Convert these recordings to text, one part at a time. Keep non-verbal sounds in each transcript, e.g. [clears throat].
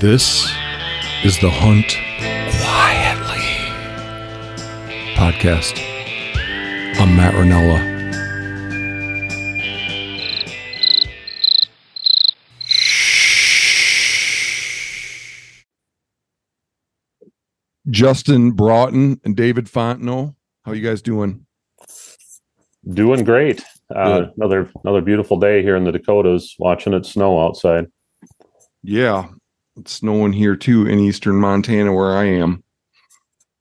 This is the Hunt Quietly podcast. I'm Matt Ranella. Justin Broughton and David Fontenot, how are you guys doing? Doing great. Uh, another another beautiful day here in the Dakotas. Watching it snow outside. Yeah, it's snowing here too in eastern Montana, where I am.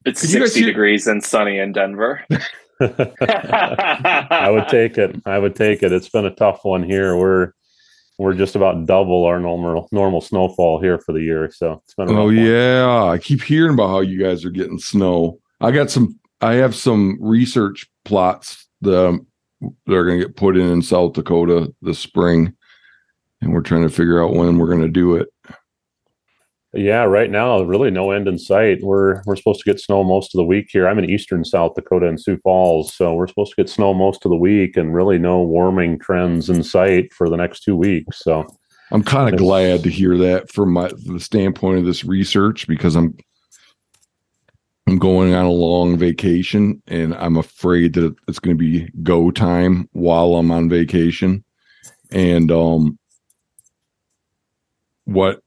It's Could 60 hear- degrees and sunny in Denver. [laughs] [laughs] I would take it. I would take it. It's been a tough one here. We're we're just about double our normal normal snowfall here for the year. So it's been. A oh, rough Oh one. yeah, I keep hearing about how you guys are getting snow. I got some. I have some research plots that um, that are going to get put in in South Dakota this spring, and we're trying to figure out when we're going to do it. Yeah, right now, really no end in sight. We're we're supposed to get snow most of the week here. I'm in eastern South Dakota in Sioux Falls, so we're supposed to get snow most of the week, and really no warming trends in sight for the next two weeks. So I'm kind of glad to hear that from my the standpoint of this research because I'm I'm going on a long vacation and I'm afraid that it's going to be go time while I'm on vacation. And um what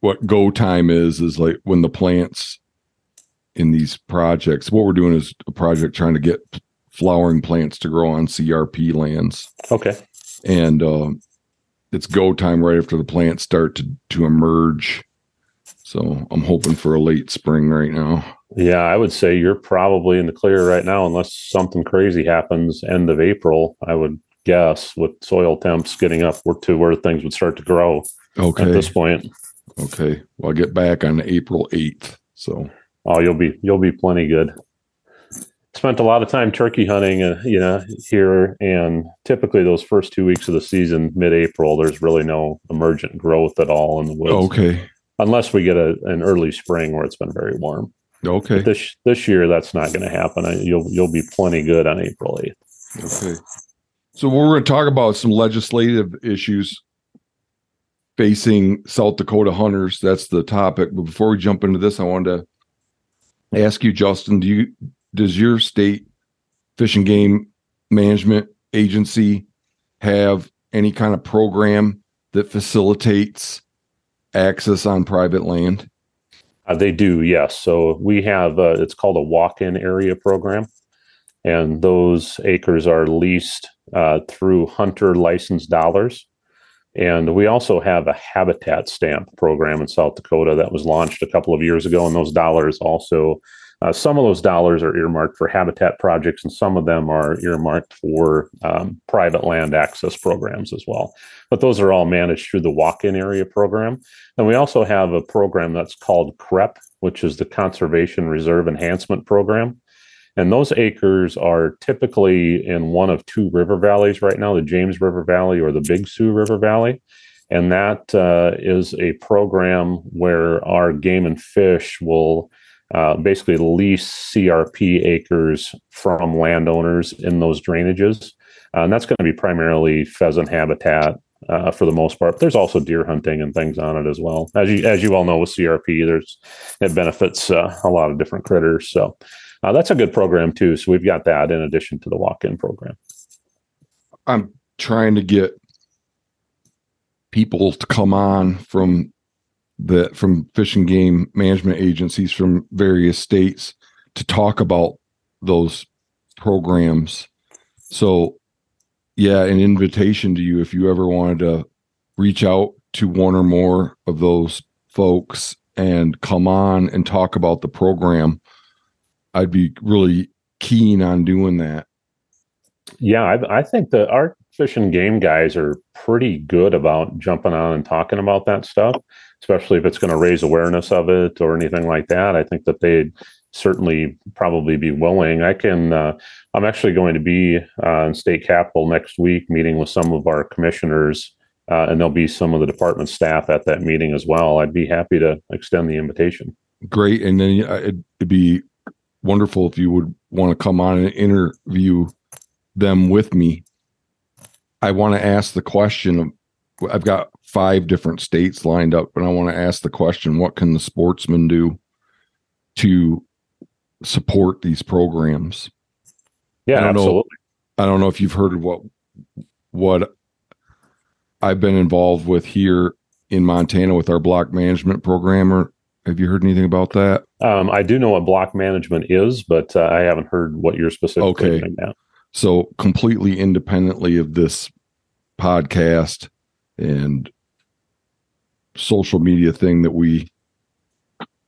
what go time is is like when the plants in these projects what we're doing is a project trying to get flowering plants to grow on CRP lands okay, and um, it's go time right after the plants start to to emerge. So I'm hoping for a late spring right now. Yeah, I would say you're probably in the clear right now, unless something crazy happens end of April. I would guess with soil temps getting up to where things would start to grow okay. at this point. Okay. Well, I get back on April 8th. So Oh, you'll be you'll be plenty good. Spent a lot of time turkey hunting, uh, you know, here, and typically those first two weeks of the season, mid-April, there's really no emergent growth at all in the woods, okay, unless we get a, an early spring where it's been very warm. okay, This this year, that's not going to happen. I- You'll you'll be plenty good on April 8th. okay. So we're going to talk about some legislative issues facing South Dakota hunters. That's the topic. But before we jump into this, I wanted to ask you, Justin, do you does your state fish and game management agency have any kind of program that facilitates access on private land? Uh, they do, yes. So we have uh, it's called a walk-in area program, and those acres are leased uh, through hunter license dollars. And we also have a habitat stamp program in South Dakota that was launched a couple of years ago, and those dollars also. Uh, some of those dollars are earmarked for habitat projects, and some of them are earmarked for um, private land access programs as well. But those are all managed through the walk-in area program. And we also have a program that's called CREP, which is the Conservation Reserve Enhancement Program. And those acres are typically in one of two river valleys right now the James River Valley or the Big Sioux River Valley. And that uh, is a program where our game and fish will uh, basically lease CRP acres from landowners in those drainages. Uh, and that's going to be primarily pheasant habitat uh, for the most part. But there's also deer hunting and things on it as well. As you as you all know with CRP, there's it benefits uh, a lot of different critters. So uh, that's a good program too. So we've got that in addition to the walk-in program. I'm trying to get people to come on from the from fish and game management agencies from various states to talk about those programs. So yeah, an invitation to you if you ever wanted to reach out to one or more of those folks and come on and talk about the program. I'd be really keen on doing that. Yeah, I, I think that our fish and game guys are pretty good about jumping on and talking about that stuff, especially if it's going to raise awareness of it or anything like that. I think that they'd certainly probably be willing. I can. Uh, I'm actually going to be uh, in state capitol next week, meeting with some of our commissioners, uh, and there'll be some of the department staff at that meeting as well. I'd be happy to extend the invitation. great and then uh, it'd be wonderful if you would want to come on and interview them with me i want to ask the question of I've got five different states lined up, and I want to ask the question: What can the sportsmen do to support these programs? Yeah, I don't know. absolutely. I don't know if you've heard of what what I've been involved with here in Montana with our block management program. Have you heard anything about that? Um, I do know what block management is, but uh, I haven't heard what you're specifically Okay. getting at. So completely independently of this podcast and social media thing that we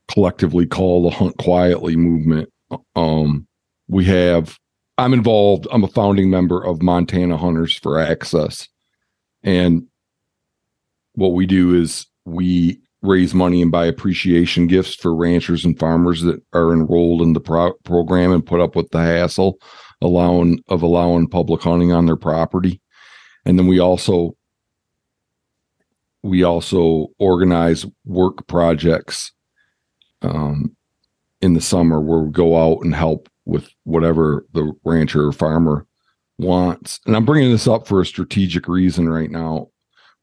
collectively call the hunt quietly movement um we have i'm involved i'm a founding member of montana hunters for access and what we do is we raise money and buy appreciation gifts for ranchers and farmers that are enrolled in the pro- program and put up with the hassle allowing of allowing public hunting on their property. And then we also we also organize work projects um, in the summer where we go out and help with whatever the rancher or farmer wants. And i'm bringing this up for a strategic reason right now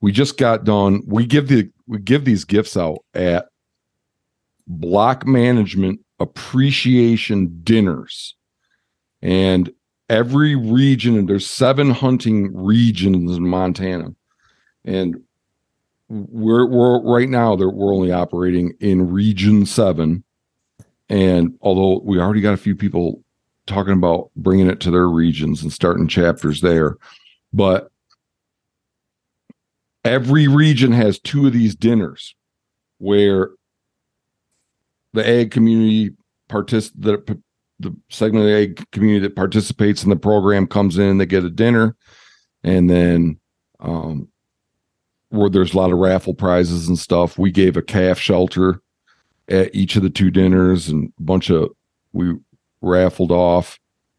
we just got done. We give the we give these gifts out at block management appreciation dinners. And every region and there's seven hunting regions in montana. And we're we're right now that we're only operating in region 7 and although we already got a few people talking about bringing it to their regions and starting chapters there but every region has two of these dinners where the ag community partic- the, the segment of the ag community that participates in the program comes in they get a dinner and then um, where there's a lot of raffle prizes and stuff. We gave a calf shelter at each of the two dinners and a bunch of we raffled off.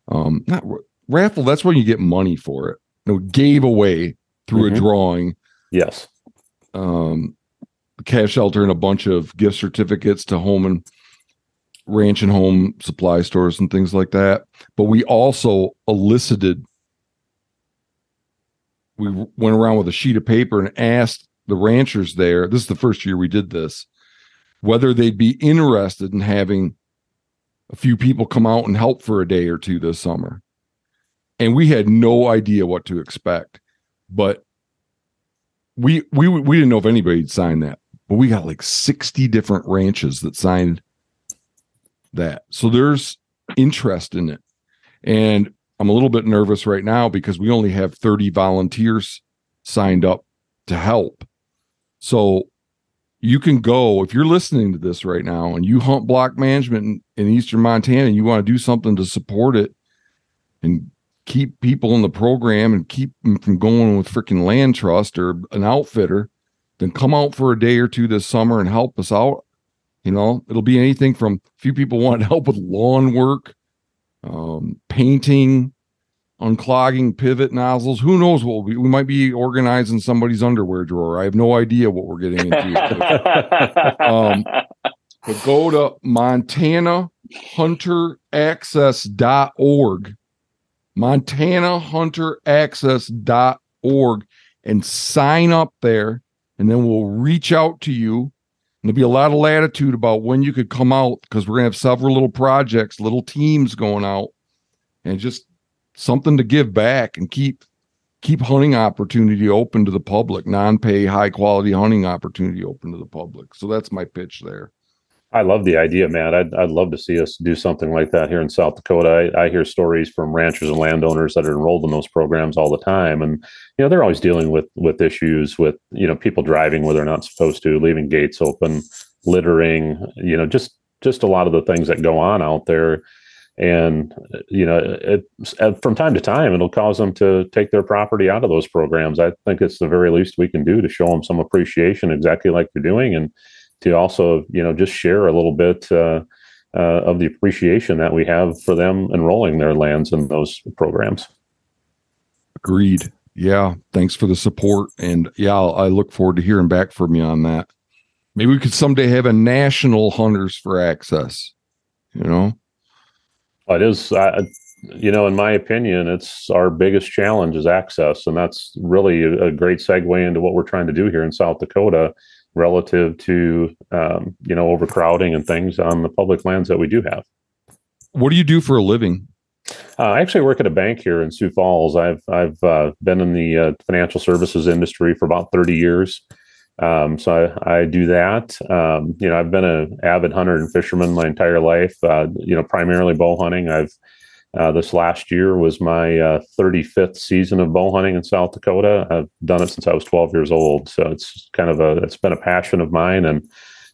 Um, not raffle. That's when you get money for it. No, gave away through Mhm. a drawing. Yes. Um, calf shelter and a bunch of gift certificates to home and ranch and home supply stores and things like that. But we also elicited we went around with a sheet of paper and asked the ranchers there this is the first year we did this whether they'd be interested in having a few people come out and help for a day or two this summer and we had no idea what to expect but we we we didn't know if anybody'd signed that but we got like 60 different ranches that signed that so there's interest in it and I'm a little bit nervous right now because we only have 30 volunteers signed up to help. So you can go if you're listening to this right now and you hunt block management in, in eastern Montana and you want to do something to support it and keep people in the program and keep them from going with freaking land trust or an outfitter, then come out for a day or two this summer and help us out. You know, it'll be anything from a few people want [laughs] help with lawn work um, painting, unclogging pivot nozzles. Who knows what we'll be? We might be organizing somebody's underwear drawer. I have no idea what we're getting into. [laughs] Um, but go to Montana Hunter Access.org, Montana and sign up there. And then we'll reach out to you. And there'll be a lot of latitude about when you could come out because we're gonna have several little projects, little teams going out, and just something to give back and keep keep hunting opportunity open to the public, non-pay, high quality hunting opportunity open to the public. So that's my pitch there. I love the idea, man. I'd, I'd love to see us do something like that here in South Dakota. I, I hear stories from ranchers and landowners that are enrolled in those programs all the time, and you know they're always dealing with with issues with you know people driving where they're not supposed to, leaving gates open, littering, you know, just just a lot of the things that go on out there. And you know, it, it, from time to time, it'll cause them to take their property out of those programs. I think it's the very least we can do to show them some appreciation, exactly like you're doing, and to also you know just share a little bit uh, uh, of the appreciation that we have for them enrolling their lands in those programs. Agreed. Yeah. Thanks for the support. And yeah, I'll, I look forward to hearing back from you on that. Maybe we could someday have a national hunters for access. You know, It is. I, you know, in my opinion, it's our biggest challenge is access, and that's really a, a great segue into what we're trying to do here in South Dakota relative to um, you know overcrowding and things on the public lands that we do have. What do you do for a living? Uh, I actually work at a bank here in Sioux Falls. I've I've uh, been in the uh, financial services industry for about thirty years. Um, so I, I, do that. Um, you know, I've been an avid hunter and fisherman my entire life. Uh, you know, primarily bow hunting. I've uh, this last year was my 35th uh, season of bow hunting in South Dakota. I've done it since I was 12 years old. So it's kind of a it's been a passion of mine, and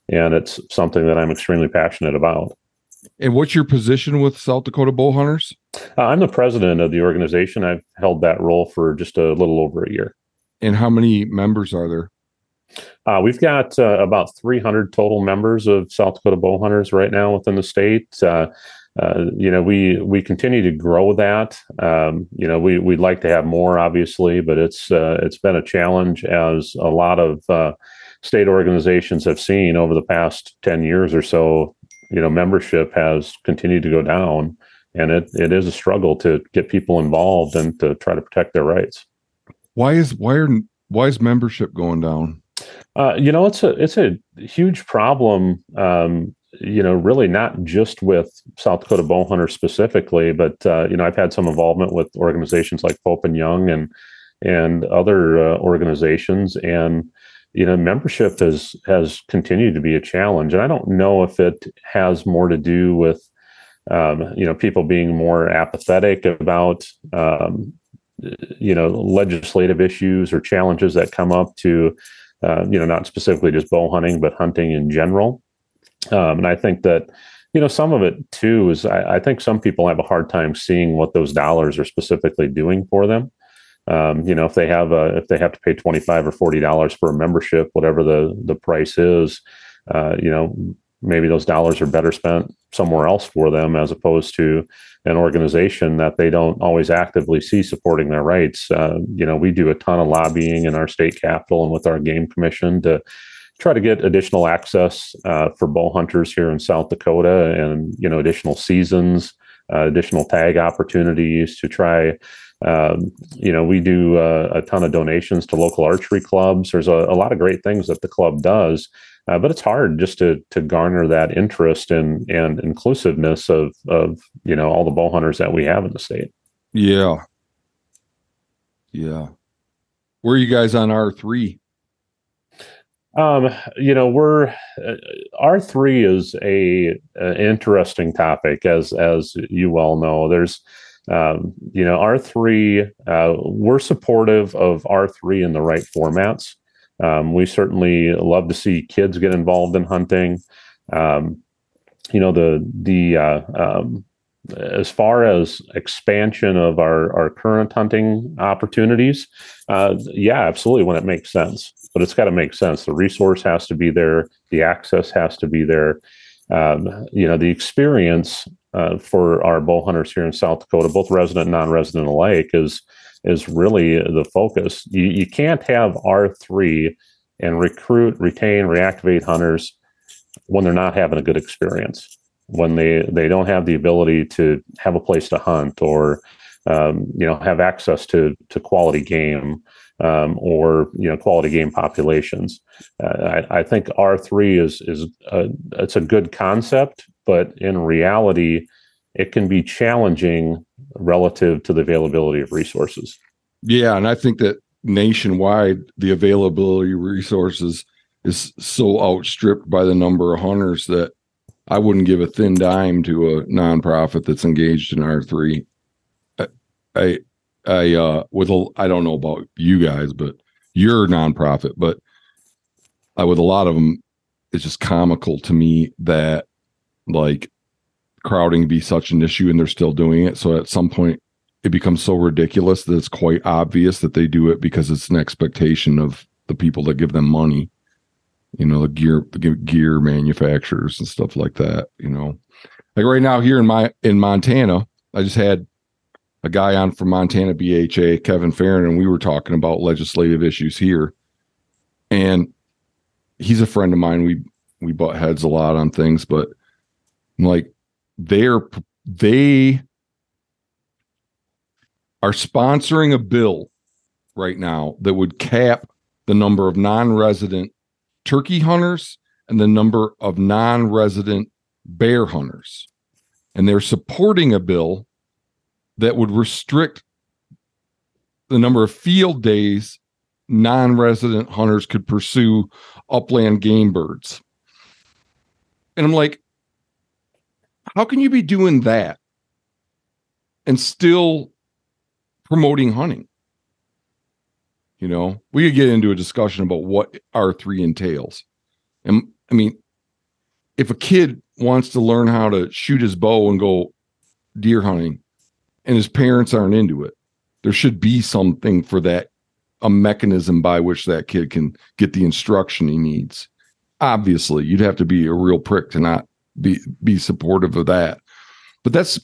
and it's something that I'm extremely passionate about. And what's your position with South Dakota Bow Hunters? Uh, I'm the president of the organization. I've held that role for just a little over a year. And how many members are there? Uh, we've got uh, about 300 total members of South Dakota Bow Hunters right now within the state. Uh, uh, you know, we we continue to grow that. Um, you know, we we'd like to have more, obviously, but it's uh, it's been a challenge as a lot of state organizations have seen over the past 10 years or so. You know membership has continued to go down and it, it is a struggle to get people involved and to try to protect their rights. Why is why are why is membership going down? Uh, you know it's a it's a huge problem um, you know really not just with south dakota bow hunters specifically but uh, you know i've had some involvement with organizations like pope and young and and other uh, organizations. And you know membership has has continued to be a challenge. And i don't know if it has more to do with um, you know people being more apathetic about um, you know legislative issues or challenges that come up to uh, you know not specifically just bow hunting but hunting in general um, and i think that you know some of it too is I, I think some people have a hard time seeing what those dollars are specifically doing for them um, you know, if they have a, if they have to pay twenty five or forty dollars for a membership, whatever the the price is, uh, you know, maybe those dollars are better spent somewhere else for them as opposed to an organization that they don't always actively see supporting their rights. Uh, you know, we do a ton of lobbying in our state capital and with our game commission to try to get additional access uh, for bow hunters here in South Dakota and you know additional seasons, uh, additional tag opportunities to try um, you know, we do uh, a ton of donations to local archery clubs. There's a, a lot of great things that the club does, uh, but it's hard just to to garner that interest and and inclusiveness of of you know all the bow hunters that we have in the state. Yeah, yeah. Where are you guys on R three? Um, you know, we're uh, R three is a, a interesting topic, as as you well know. There's um, you know, R3, uh, we're supportive of R3 in the right formats. Um, we certainly love to see kids get involved in hunting. Um, you know, the the uh, um, as far as expansion of our our current hunting opportunities, uh, yeah, absolutely when it makes sense. But it's got to make sense. The resource has to be there. The access has to be there. Um, you know, the experience uh, for our bow hunters here in South Dakota, both resident and non-resident alike, is is really the focus. You, you can't have R three and recruit, retain, reactivate hunters when they're not having a good experience, when they they don't have the ability to have a place to hunt or um, you know have access to to quality game um, or you know quality game populations. Uh, I, I, think R three is is a, it's a good concept, but in reality, it can be challenging relative to the availability of resources. Yeah, and I think that nationwide, the availability of resources is so outstripped by the number of hunters that I wouldn't give a thin dime to a nonprofit that's engaged in R three. I, I, I, uh, with a, I don't know about you guys, but you're a nonprofit, but I, with a lot of them, it's just comical to me that like crowding be such an issue and they're still doing it. So at some point, it becomes so ridiculous that it's quite obvious that they do it because it's an expectation of the people that give them money. You know, the gear, the gear manufacturers and stuff like that. You know, like right now here in my in Montana, I just had a guy on from Montana BHA, Kevin Farron, and we were talking about legislative issues here. And he's a friend of mine. We we butt heads a lot on things, but like they're they are sponsoring a bill right now that would cap the number of non-resident turkey hunters and the number of non-resident bear hunters. And they're supporting a bill that would restrict the number of field days non-resident hunters could pursue upland game birds. And I'm like, how can you be doing that and still promoting hunting? You know, we could get into a discussion about what R3 entails. And I mean, if a kid wants to learn how to shoot his bow and go deer hunting and his parents aren't into it, there should be something for that, a mechanism by which that kid can get the instruction he needs. Obviously, you'd have to be a real prick to not be be supportive of that. But that's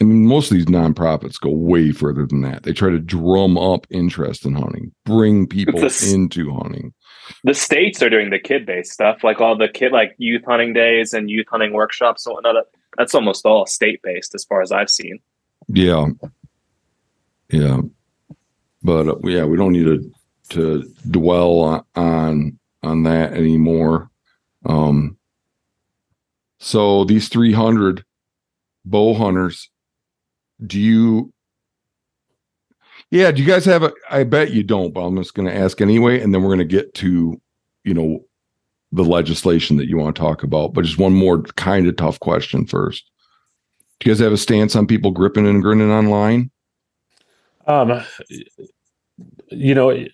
I mean, most of these nonprofits go way further than that. They try to drum up interest in hunting, bring people This- into hunting. The states are doing the kid based stuff, like all the kid like youth hunting days and youth hunting workshops and whatnot. That's almost all state based as far as I've seen. Yeah, yeah, but uh, yeah, we don't need to to dwell on on, on that anymore. Um, so these three hundred bow hunters, do you? Yeah, do you guys have a? I bet you don't, but I'm just going to ask anyway, and then we're going to get to, you know, the legislation that you want to talk about. But just one more kind of tough question first. Do you guys have a stance on people gripping and grinning online? Um, you know,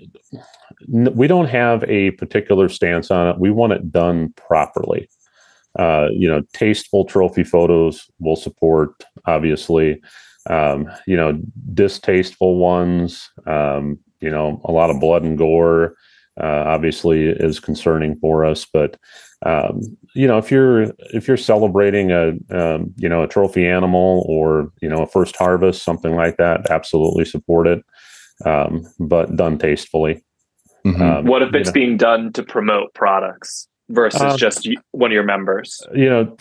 we don't have a particular stance on it. We want it done properly. Uh, you know, tasteful trophy photos will support, obviously. Um, you know, distasteful ones, um, you know, a lot of blood and gore, uh, obviously is concerning for us. But um, you know, if you're if you're celebrating a um, you know a trophy animal or you know a first harvest, something like that, absolutely support it, um, but done tastefully. Mhm. Um, What if you it's know- being done to promote products versus Um, just one of your members? you know,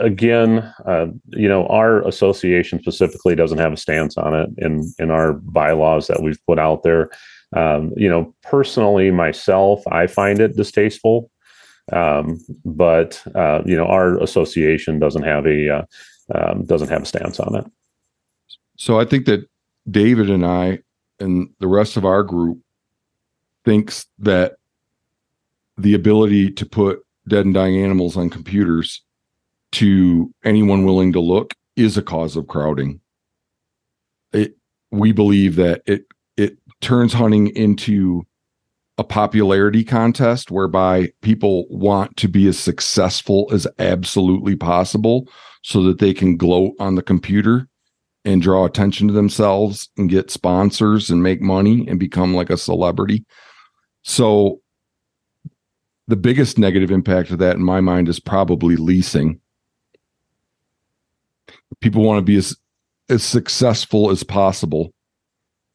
again, uh, you know, our association specifically doesn't have a stance on it in in our bylaws that we've put out there. Um, you know, personally, myself, I find it distasteful, um, but uh, you know, our association doesn't have a uh, um, doesn't have a stance on it. So I think that David and I and the rest of our group thinks that the ability to put dead and dying animals on computers to anyone willing to look is a cause of crowding. It we believe that it it turns hunting into a popularity contest whereby people want to be as successful as absolutely possible so that they can gloat on the computer and draw attention to themselves and get sponsors and make money and become like a celebrity. So the biggest negative impact of that in my mind is probably leasing. People want to be as as successful as possible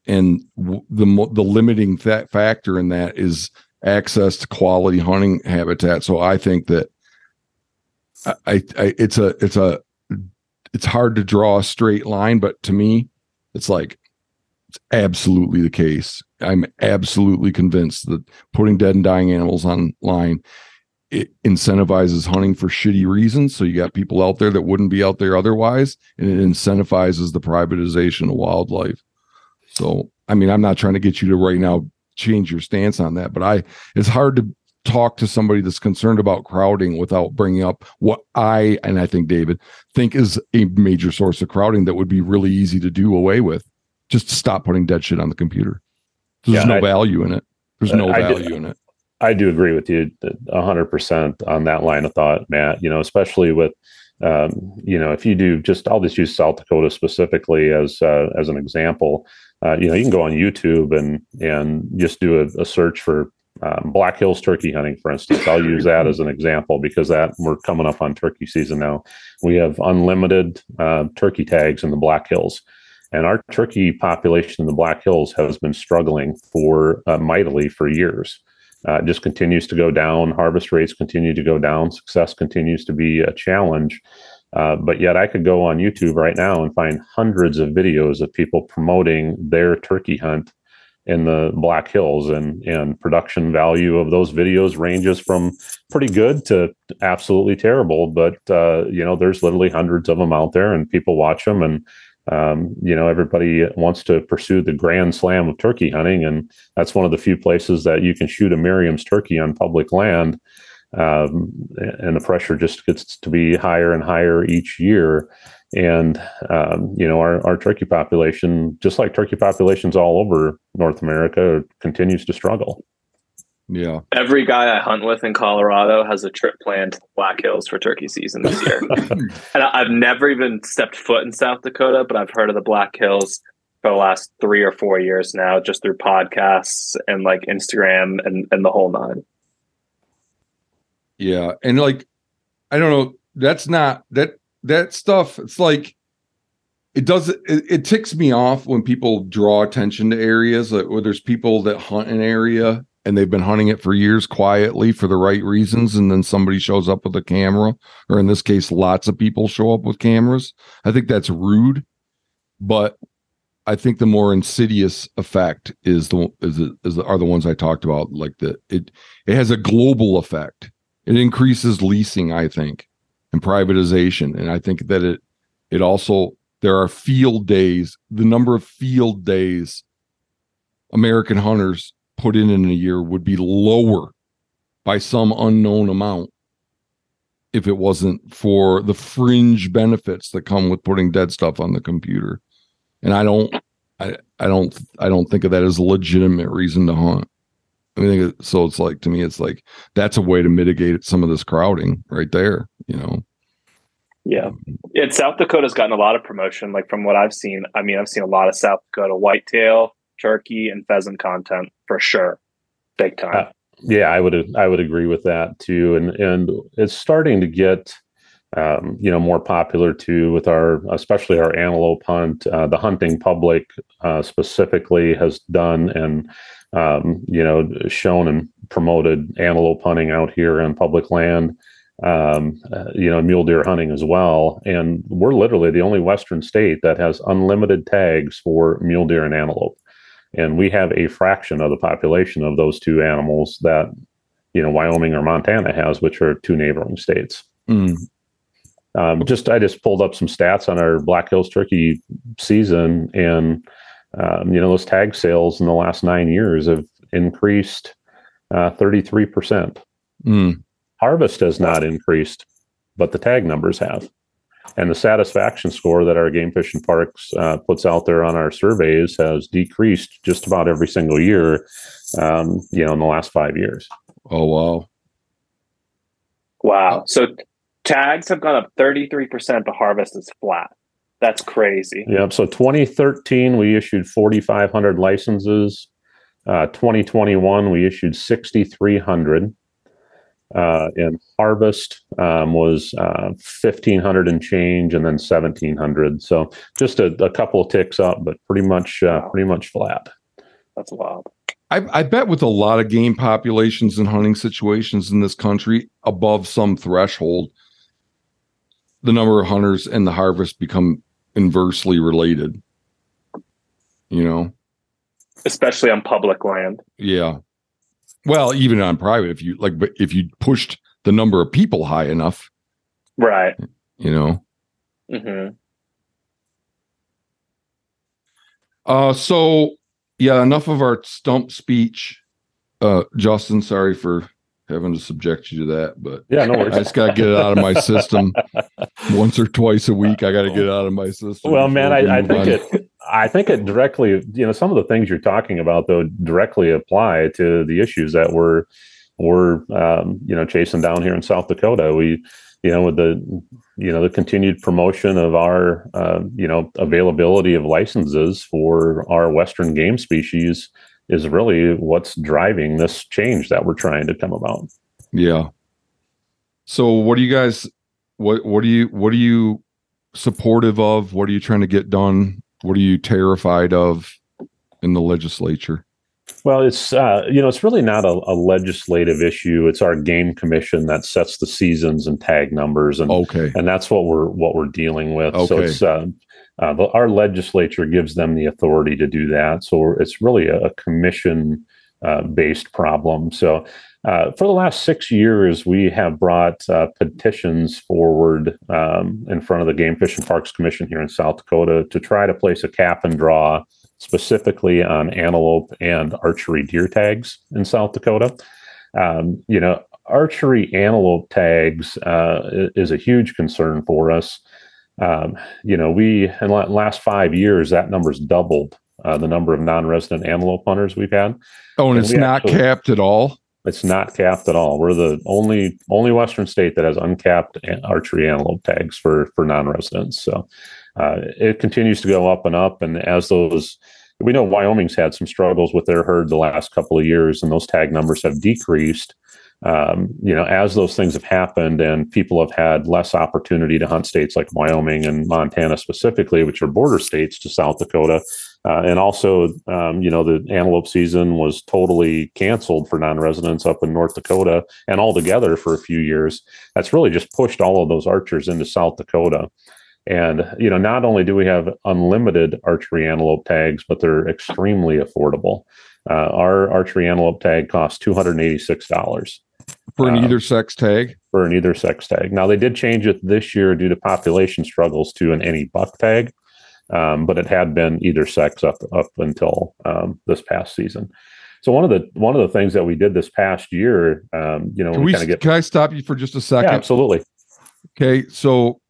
and the the limiting fa- factor in that is access to quality hunting habitat. So I think that I, I it's a it's a it's hard to draw a straight line, but to me, it's like it's absolutely the case. I'm absolutely convinced that putting dead and dying animals online it incentivizes hunting for shitty reasons. So you got people out there that wouldn't be out there otherwise, and it incentivizes the privatization of wildlife. So I mean, I'm not trying to get you to right now change your stance on that, but I it's hard to talk to somebody that's concerned about crowding without bringing up what I and I think David think is a major source of crowding that would be really easy to do away with. Just to stop putting dead shit on the computer. There's Yeah, no I- value in it. There's no I value in it. I do agree with you a hundred percent on that line of thought, Matt. You know, especially with, um, you know, if you do just, I'll just use South Dakota specifically as uh, as an example. Uh, you know, you can go on YouTube and and just do a, a search for um, Black Hills turkey hunting, for instance. I'll use that as an example because that we're coming up on turkey season now. We have unlimited uh, turkey tags in the Black Hills. And our turkey population in the Black Hills has been struggling for uh, mightily for years uh, it just continues to go down. Harvest rates continue to go down. Success continues to be a challenge. Uh, but yet, I could go on YouTube right now and find hundreds of videos of people promoting their turkey hunt in the Black Hills, and and production value of those videos ranges from pretty good to absolutely terrible. But uh, you know, there's literally hundreds of them out there, and people watch them, and um, you know, everybody wants to pursue the grand slam of turkey hunting, and that's one of the few places that you can shoot a Merriam's turkey on public land um, and the pressure just gets to be higher and higher each year. And um, you know, our, our turkey population, just like turkey populations all over North America, continues to struggle. Yeah. Every guy I hunt with in Colorado has a trip planned to the Black Hills for turkey season this year. [laughs] and I've never even stepped foot in South Dakota, but I've heard of the Black Hills for the last three or four years now, just through podcasts and like Instagram and, and the whole nine. Yeah. And like, I don't know, that's not that that stuff. It's like it does it, it ticks me off when people draw attention to areas like, where there's people that hunt an area and they've been hunting it for years quietly for the right reasons and then somebody shows up with a camera or in this case lots of people show up with cameras. I think that's rude but i think the more insidious effect is the is, the, is the, are the ones i talked about like the it it has a global effect. It increases leasing i think and privatization and i think that it it also there are field days the number of field days american hunters put in in a year would be lower by some unknown amount if it wasn't for the fringe benefits that come with putting dead stuff on the computer and i don't i i don't i don't think of that as a legitimate reason to hunt I mean, so it's like to me, it's like that's a way to mitigate some of this crowding right there. You know. Yeah, and South Dakota's gotten a lot of promotion. Like from what I've seen, I mean, I've seen a lot of South Dakota whitetail, turkey, and pheasant content for sure, big time. Uh, yeah, I would I would agree with that too, and and it's starting to get. Um, you know, more popular too with our, especially our antelope hunt. Uh, the hunting public uh, specifically has done and um, you know, shown and promoted antelope hunting out here on public land, um, uh, you know, mule deer hunting as well. And we're literally the only Western state that has unlimited tags for mule deer and antelope. And we have a fraction of the population of those two animals that, you know, Wyoming or Montana has, which are two neighboring states. Mm. Um, just I just pulled up some stats on our Black Hills turkey season, and um, you know, those tag sales in the last nine years have increased uh, 33%. Mm. Harvest has not increased, but the tag numbers have. And the satisfaction score that our Game Fish and Parks uh, puts out there on our surveys has decreased just about every single year, um, you know, in the last five years. Oh, wow. Wow. So tags have gone up 33%, but harvest is flat. That's crazy. Yep. So 2013, we issued 4,500 licenses. Uh, 2021, we issued 6,300. Uh, and harvest um, was uh, 1,500 and change, and then 1,700. So just a, a couple of ticks up, but pretty much uh, pretty much flat. That's wild. I, I, bet with a lot of game populations and hunting situations in this country above some threshold, the number of hunters and the harvest become inversely related. You know, especially on public land. Yeah. Well, even on private, if you like, but if you pushed the number of people high enough, right? You know. Mm-hmm. Uh, so yeah, enough of our stump speech. Uh, Justin, sorry for having to subject you to that, but yeah, no worries. I just got to get it out of my system [laughs] once or twice a week. I got to get it out of my system. Well, man, I, I think it. I think it directly, you know, some of the things you're talking about though directly apply to the issues that we're we're um, you know chasing down here in South Dakota. We, you know, with the you know the continued promotion of our uh, you know availability of licenses for our western game species is really what's driving this change that we're trying to come about. Yeah. So what do you guys what what are you what are you supportive of? What are you trying to get done? What are you terrified of in the legislature? Well, it's uh, you know it's really not a, a, legislative issue. It's our game commission that sets the seasons and tag numbers, and okay, and that's what we're what we're dealing with. Okay. So it's uh, uh, the, our legislature gives them the authority to do that. So it's really a, a commission uh, based problem. So uh, for the last six years, we have brought uh, petitions forward um, in front of the Game Fish and Parks Commission here in South Dakota to try to place a cap and draw specifically on antelope and archery deer tags in South Dakota. Um, you know, archery antelope tags uh, is a huge concern for us. Um, you know, we in the last five years that number's doubled uh, the number of non-resident antelope hunters we've had. Oh, and, and it's not actually, capped at all. It's not capped at all. We're the only only Western state that has uncapped archery antelope tags for for non-residents. So uh, it continues to go up and up. And as those, we know Wyoming's had some struggles with their herd the last couple of years, and those tag numbers have decreased. Um, you know, as those things have happened and people have had less opportunity to hunt states like Wyoming and Montana specifically, which are border states to South Dakota, uh, and also, um, you know, the antelope season was totally canceled for non-residents up in North Dakota and altogether for a few years. That's really just pushed all of those archers into South Dakota. And you know, not only do we have unlimited archery antelope tags, but they're extremely affordable. Uh, our archery antelope tag costs two hundred eighty-six dollars for an uh, either sex tag. For an either sex tag. Now they did change it this year due to population struggles to an any buck tag um, but it had been either sex up up until um, this past season. So one of the one of the things that we did this past year, um, you know, can we, we get, can I stop you for just a second? Yeah, absolutely. Okay, so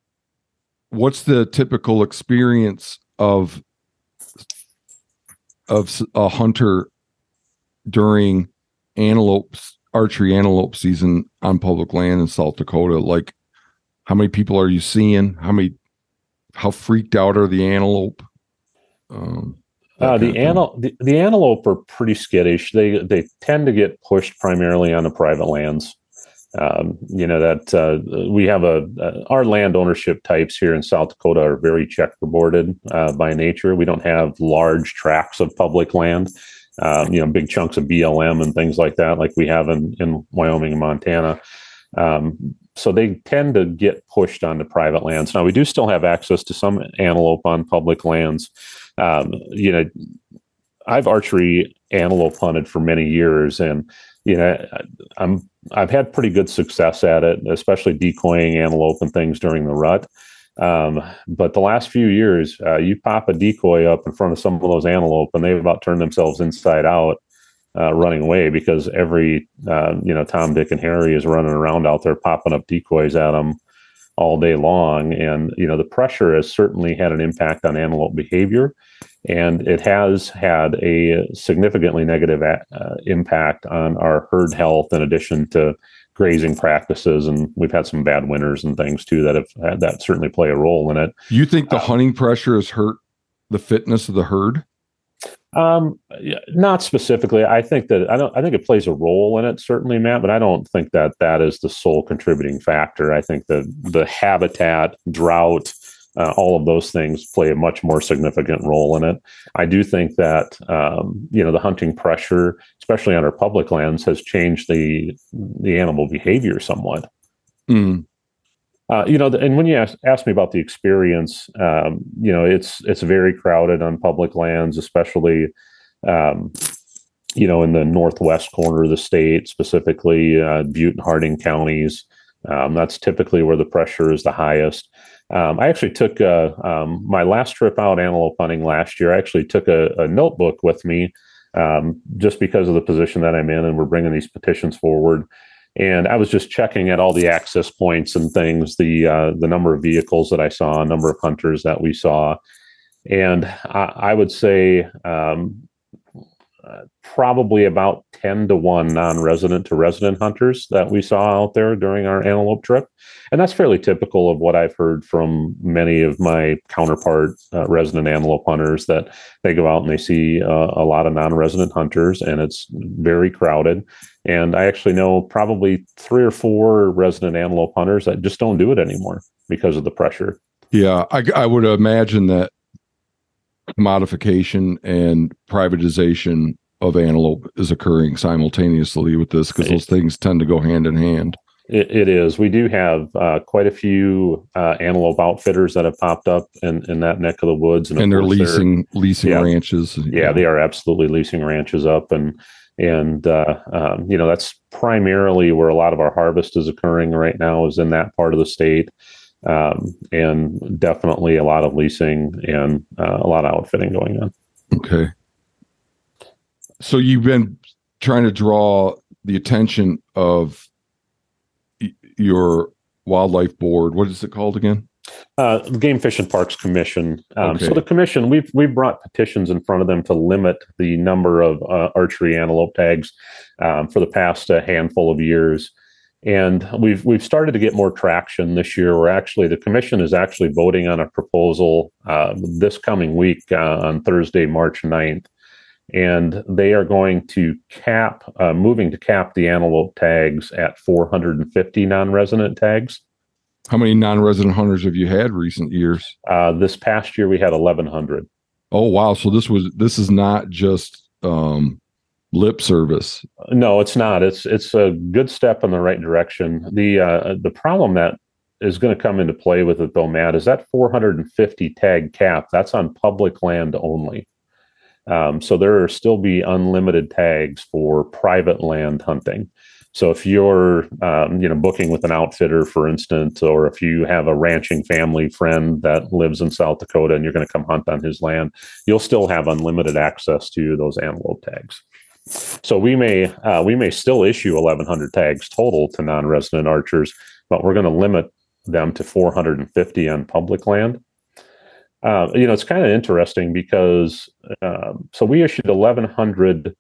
what's the typical experience of of a hunter during antelope archery antelope season on public land in South Dakota? Like, how many people are you seeing? How many how freaked out are the antelope? Um, uh, the, antelope, the, the, antelope are pretty skittish. They they tend to get pushed primarily on the private lands. Um, you know that uh, we have a uh, our land ownership types here in South Dakota are very checkerboarded uh, by nature. We don't have large tracts of public land. Um, you know, big chunks of BLM and things like that, like we have in in Wyoming and Montana. Um, so they tend to get pushed onto private lands. Now we do still have access to some antelope on public lands. Um, you know, I've archery antelope hunted for many years, and you know, I'm I've had pretty good success at it, especially decoying antelope and things during the rut. Um, but the last few years, uh, you pop a decoy up in front of some of those antelope, and they've about turned themselves inside out uh, running away because every uh, you know Tom, Dick, and Harry is running around out there popping up decoys at them all day long, and you know the pressure has certainly had an impact on antelope behavior, and it has had a significantly negative a- uh, impact on our herd health. In addition to grazing practices, and we've had some bad winters and things too that have had, that certainly play a role in it. You think the uh, hunting pressure has hurt the fitness of the herd? Um, not specifically. I think that I don't. I think it plays a role in it, certainly, Matt. But I don't think that that is the sole contributing factor. I think that the habitat, drought, uh, all of those things play a much more significant role in it. I do think that um, you know the hunting pressure, especially on our public lands, has changed the the animal behavior somewhat. Mm. Uh, you know, and when you ask, ask me about the experience, um, you know, it's it's very crowded on public lands, especially, um, you know, in the northwest corner of the state, specifically uh, Butte and Harding counties. Um, that's typically where the pressure is the highest. Um, I actually took uh, um, my last trip out antelope hunting last year. I actually took a, a notebook with me um, just because of the position that I'm in, and we're bringing these petitions forward and I was just checking at all the access points and things, the uh, the number of vehicles that I saw, number of hunters that we saw, and I, I would say um, probably about 10 to 1 non-resident to resident hunters that we saw out there during our antelope trip. And that's fairly typical of what i've heard from many of my counterpart uh, resident antelope hunters that they go out and they see uh, a lot of non-resident hunters and it's very crowded and i actually know probably three or four resident antelope hunters that just don't do it anymore because of the pressure yeah i, I would imagine that commodification and privatization of antelope is occurring simultaneously with this because those things tend to go hand in hand. It, it is. We do have uh, quite a few uh, antelope outfitters that have popped up in, in that neck of the woods, And, they're of course, leasing leasing yeah. ranches. yeah, they are absolutely leasing ranches up, and and uh, um, you know that's primarily where a lot of our harvest is occurring right now is in that part of the state, um, and definitely a lot of leasing and uh, a lot of outfitting going on. Okay. So you've been trying to draw the attention of y- your wildlife board. What is it called again? Uh, the Game Fish and Parks Commission. Um, So the commission, we've we've brought petitions in front of them to limit the number of uh, archery antelope tags um, for the past uh, handful of years, and we've we've started to get more traction this year. We're actually the commission is actually voting on a proposal uh, this coming week uh, on Thursday, March 9th. And they are going to cap, uh, moving to cap the antelope tags at 450 non-resident tags. How many non-resident hunters have you had recent years? Uh, this past year, we had 1,100. Oh wow! So this was this is not just um, lip service. No, it's not. It's it's a good step in the right direction. The uh, the problem that is going to come into play with it, though, Matt, is that 450 tag cap. That's on public land only. Um, so there will still be unlimited tags for private land hunting. So if you're, um, you know, booking with an outfitter, for instance, or if you have a ranching family friend that lives in South Dakota and you're going to come hunt on his land, you'll still have unlimited access to those antelope tags. So we may uh, we may still issue 1,100 tags total to non-resident archers, but we're going to limit them to 450 on public land. Uh, you know, it's kind of interesting because um, so we issued 1,100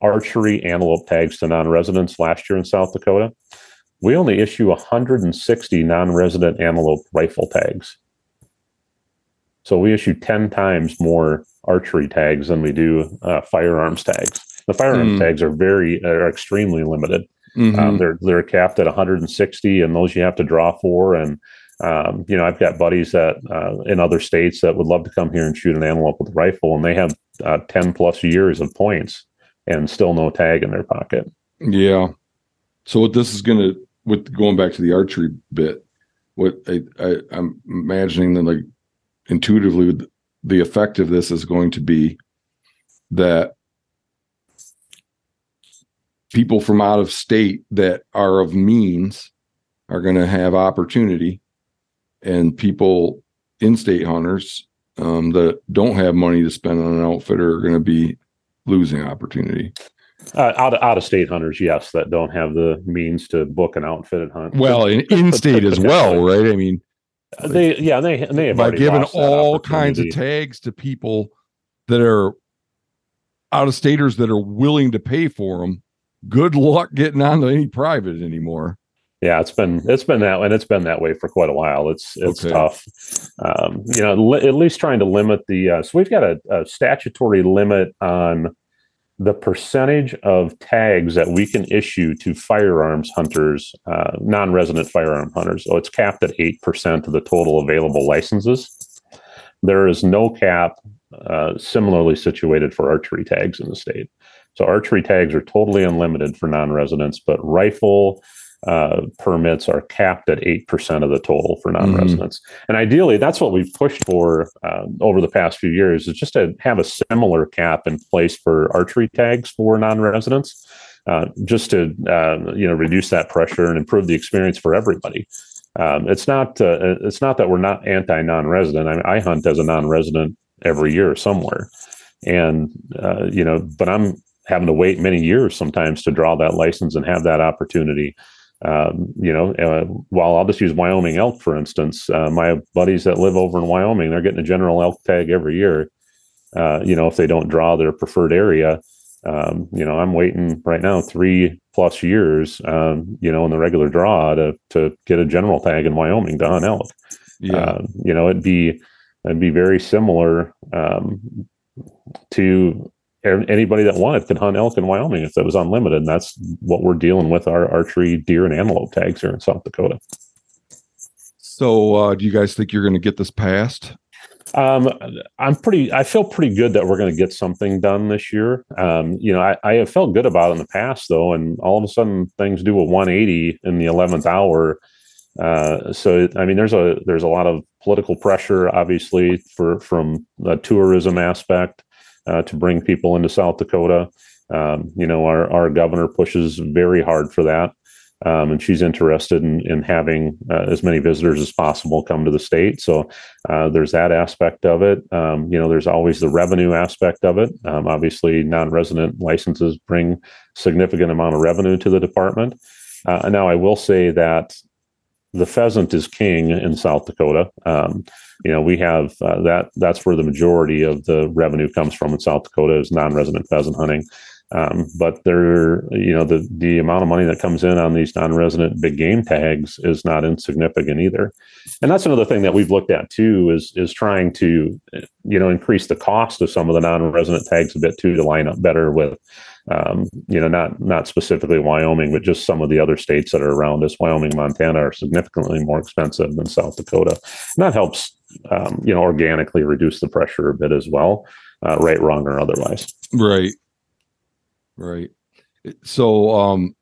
archery antelope tags to non-residents last year in South Dakota. We only issue 160 non-resident antelope rifle tags. So we issue 10 times more archery tags than we do uh, firearms tags. The firearms Hmm. tags are very are extremely limited. Mhm. Um, they're they're capped at 160, and those you have to draw for. And um, you know, I've got buddies that uh, in other states that would love to come here and shoot an antelope with a rifle, and they have uh, 10 plus years of points and still no tag in their pocket. Yeah. So what this is going to, with going back to the archery bit, what I, I, I'm imagining that like intuitively the effect of this is going to be that people from out of state that are of means are going to have opportunity and people in-state hunters um, that don't have money to spend on an outfitter are going to be losing opportunity. Uh, out of, out of state hunters, yes, that don't have the means to book an outfitted hunt. Well, in, in [laughs] state as well, right? I mean, they yeah they they have by giving all kinds of tags to people that are out of staters that are willing to pay for them. Good luck getting onto any private anymore. Yeah, it's been it's been that and it's been that way for quite a while. It's it's Okay. tough. Um, you know, li- at least trying to limit the. Uh, so we've got a, a statutory limit on the percentage of tags that we can issue to firearms hunters, uh, non-resident firearm hunters. So it's capped at eight percent of the total available licenses. There is no cap uh, similarly situated for archery tags in the state. So archery tags are totally unlimited for non-residents, but rifle uh, permits are capped at 8% of the total for non-residents. And ideally, that's what we've pushed for um, over the past few years is just to have a similar cap in place for archery tags for non-residents, uh, just to, uh, you know, reduce that pressure and improve the experience for everybody. Um, it's not, uh, it's not that we're not anti non-resident. I, mean, I hunt as a non-resident every year somewhere and, uh, you know, but I'm having to wait many years sometimes to draw that license and have that opportunity um, you know, uh, while I'll just use Wyoming elk, for instance, uh, my buddies that live over in Wyoming, they're getting a general elk tag every year. Uh, you know, if they don't draw their preferred area, um, you know, I'm waiting right now three plus years, um, you know, in the regular draw to to get a general tag in Wyoming to hunt elk. Yeah. Uh, you know, it'd be it'd be very similar um, to anybody that wanted could hunt elk in Wyoming if that was unlimited. And that's what we're dealing with our archery deer and antelope tags here in South Dakota. so, uh, do you guys think you're going to get this passed? Um, I'm pretty. I feel pretty good that we're going to get something done this year. Um, you know, I, I have felt good about it in the past, though, and all of a sudden things do a 180 in the 11th hour. Uh, so, I mean, there's a there's a lot of political pressure, obviously, for from a tourism aspect uh, to bring people into South Dakota. Um, you know, our our governor pushes very hard for that um, and she's interested in, in having uh, as many visitors as possible come to the state. So uh, there's that aspect of it. Um, you know, there's always the revenue aspect of it. Um, obviously, non-resident licenses bring significant amount of revenue to the department. Uh, now, I will say that the pheasant is king in South Dakota. You know, we have uh, that. That's where the majority of the revenue comes from in South Dakota is non-resident pheasant hunting. Um, but there, you know, the the amount of money that comes in on these non-resident big game tags is not insignificant either. And that's another thing that we've looked at too is is trying to, you know, increase the cost of some of the non-resident tags a bit too to line up better with, um, you know, not not specifically Wyoming, but just some of the other states that are around us. Wyoming, Montana are significantly more expensive than South Dakota, and that helps, um, you know, organically reduce the pressure a bit as well, uh, right, wrong, or otherwise. Right. Right. So um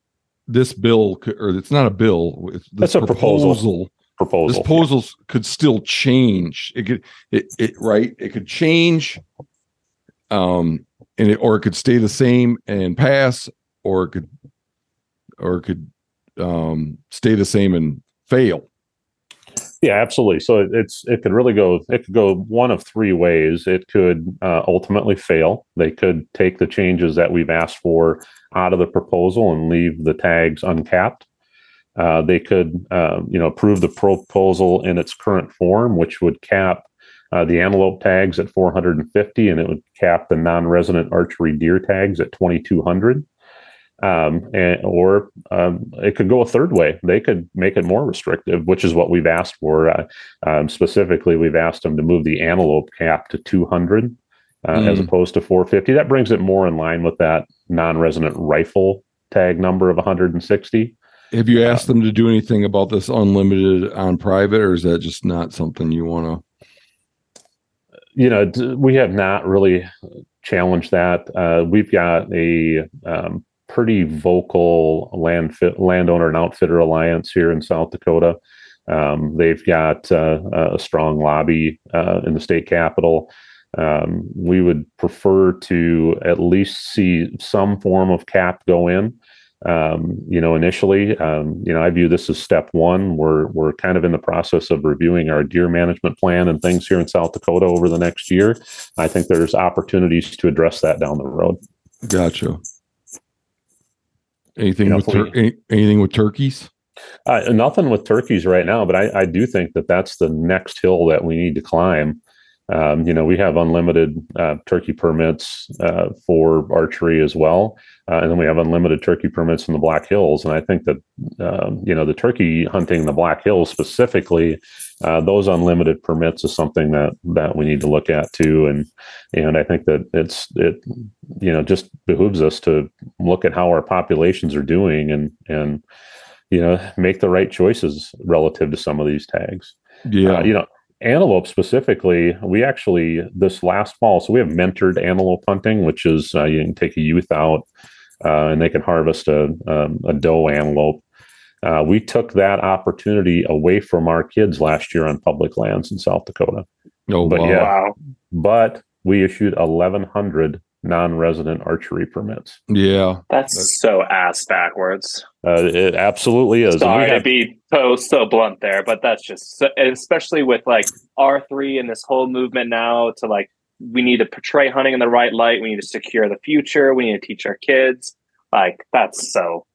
this bill could, or it's not a bill, it's That's a proposal. Proposal. This proposal could still change. It could it, it right, it could change um and it or it could stay the same and pass or it could or it could um stay the same and fail. Yeah, absolutely. So it- it's it could really go it could go one of three ways. It could uh, ultimately fail. They could take the changes that we've asked for out of the proposal and leave the tags uncapped. Uh, they could, uh, you know, approve the proposal in its current form, which would cap uh, the antelope tags at 450, and it would cap the non-resident archery deer tags at 2200 um, and, or um, it could go a third way. They could make it more restrictive, which is what we've asked for. Uh, um, specifically, we've asked them to move the antelope cap to 200 uh, as Mm. opposed to 450. That brings it more in line with that non-resident rifle tag number of 160. Have you asked them to do anything about this unlimited on private or is that just not something you want to You know, we have not really challenged that. Uh, we've got a um, pretty vocal land landowner and outfitter alliance here in South Dakota. Um, they've got uh, a strong lobby uh, in the state capitol. Um, we would prefer to at least see some form of cap go in. Um, you know, initially, um, you know, I view this as step one. We're we're kind of in the process of reviewing our deer management plan and things here in South Dakota over the next year. I think there's opportunities to address that down the road. Gotcha. Anything You know, with tur- we- any, anything with turkeys? Uh, nothing with turkeys right now, but I, I do think that that's the next hill that we need to climb. Um, you know, we have unlimited uh, turkey permits uh, for archery as well, uh, and then we have unlimited turkey permits in the Black Hills. And I think that um, you know the turkey hunting in the Black Hills specifically, uh, those unlimited permits is something that that we need to look at too. And and I think that it's it you know just behooves us to look at how our populations are doing and and you know make the right choices relative to some of these tags. Yeah. Uh, you know, antelope specifically, we actually this last fall, so we have mentored antelope hunting, which is uh, you can take a youth out uh, and they can harvest a um, a doe antelope. Uh, we took that opportunity away from our kids last year on public lands in South Dakota, oh, but wow. yeah. Wow. but we issued 1,100 non-resident archery permits. Yeah. That's, That's- so ass backwards. Uh, it absolutely is. And we Sorry to be so so blunt there, but that's just so, especially with like R three and this whole movement now to like we need to portray hunting in the right light. We need to secure the future. We need to teach our kids. Like that's so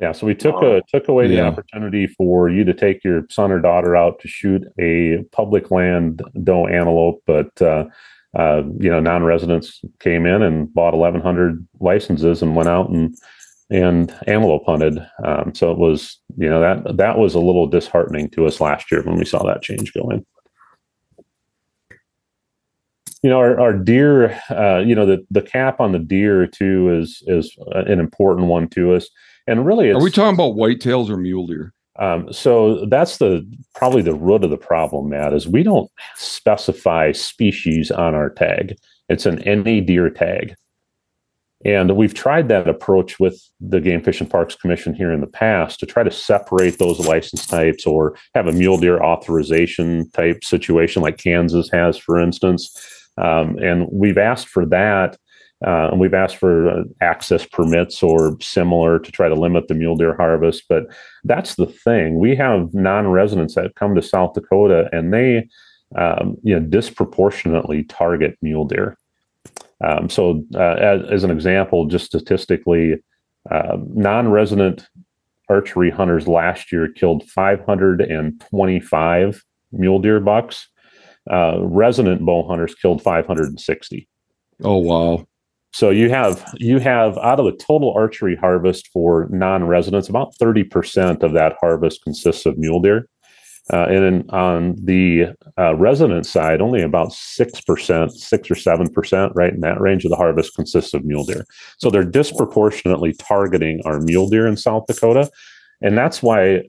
Yeah, so we took a, took away the Yeah. opportunity for you to take your son or daughter out to shoot a public land doe antelope, but uh, uh, you know non-residents came in and bought 1,100 licenses and went out and and antelope hunted. Um, so it was you know that that was a little disheartening to us last year when we saw that change go in. You know, our, our deer, uh, you know, the, the cap on the deer too is is an important one to us. And really, it's, Are we talking about whitetails or mule deer? Um, so that's the probably the root of the problem, Matt, is we don't specify species on our tag. It's an any deer tag. And we've tried that approach with the Game Fish and Parks Commission here in the past to try to separate those license types or have a mule deer authorization type situation like Kansas has, for instance. Um, and we've asked for that. Uh, and we've asked for uh, access permits or similar to try to limit the mule deer harvest. But that's the thing. We have non residents that come to South Dakota and they um, you know, disproportionately target mule deer. Um, so, uh, as, as, an example, just statistically, uh, non-resident archery hunters last year killed 525 mule deer bucks. Uh, resident bow hunters killed 560. Oh wow! So you have you have out of the total archery harvest for non-residents, about 30% of that harvest consists of mule deer. Uh, and in, on the uh, resident side, only about 6%, 6 or 7%, right in that range of the harvest consists of mule deer. So they're disproportionately targeting our mule deer in South Dakota. And that's why,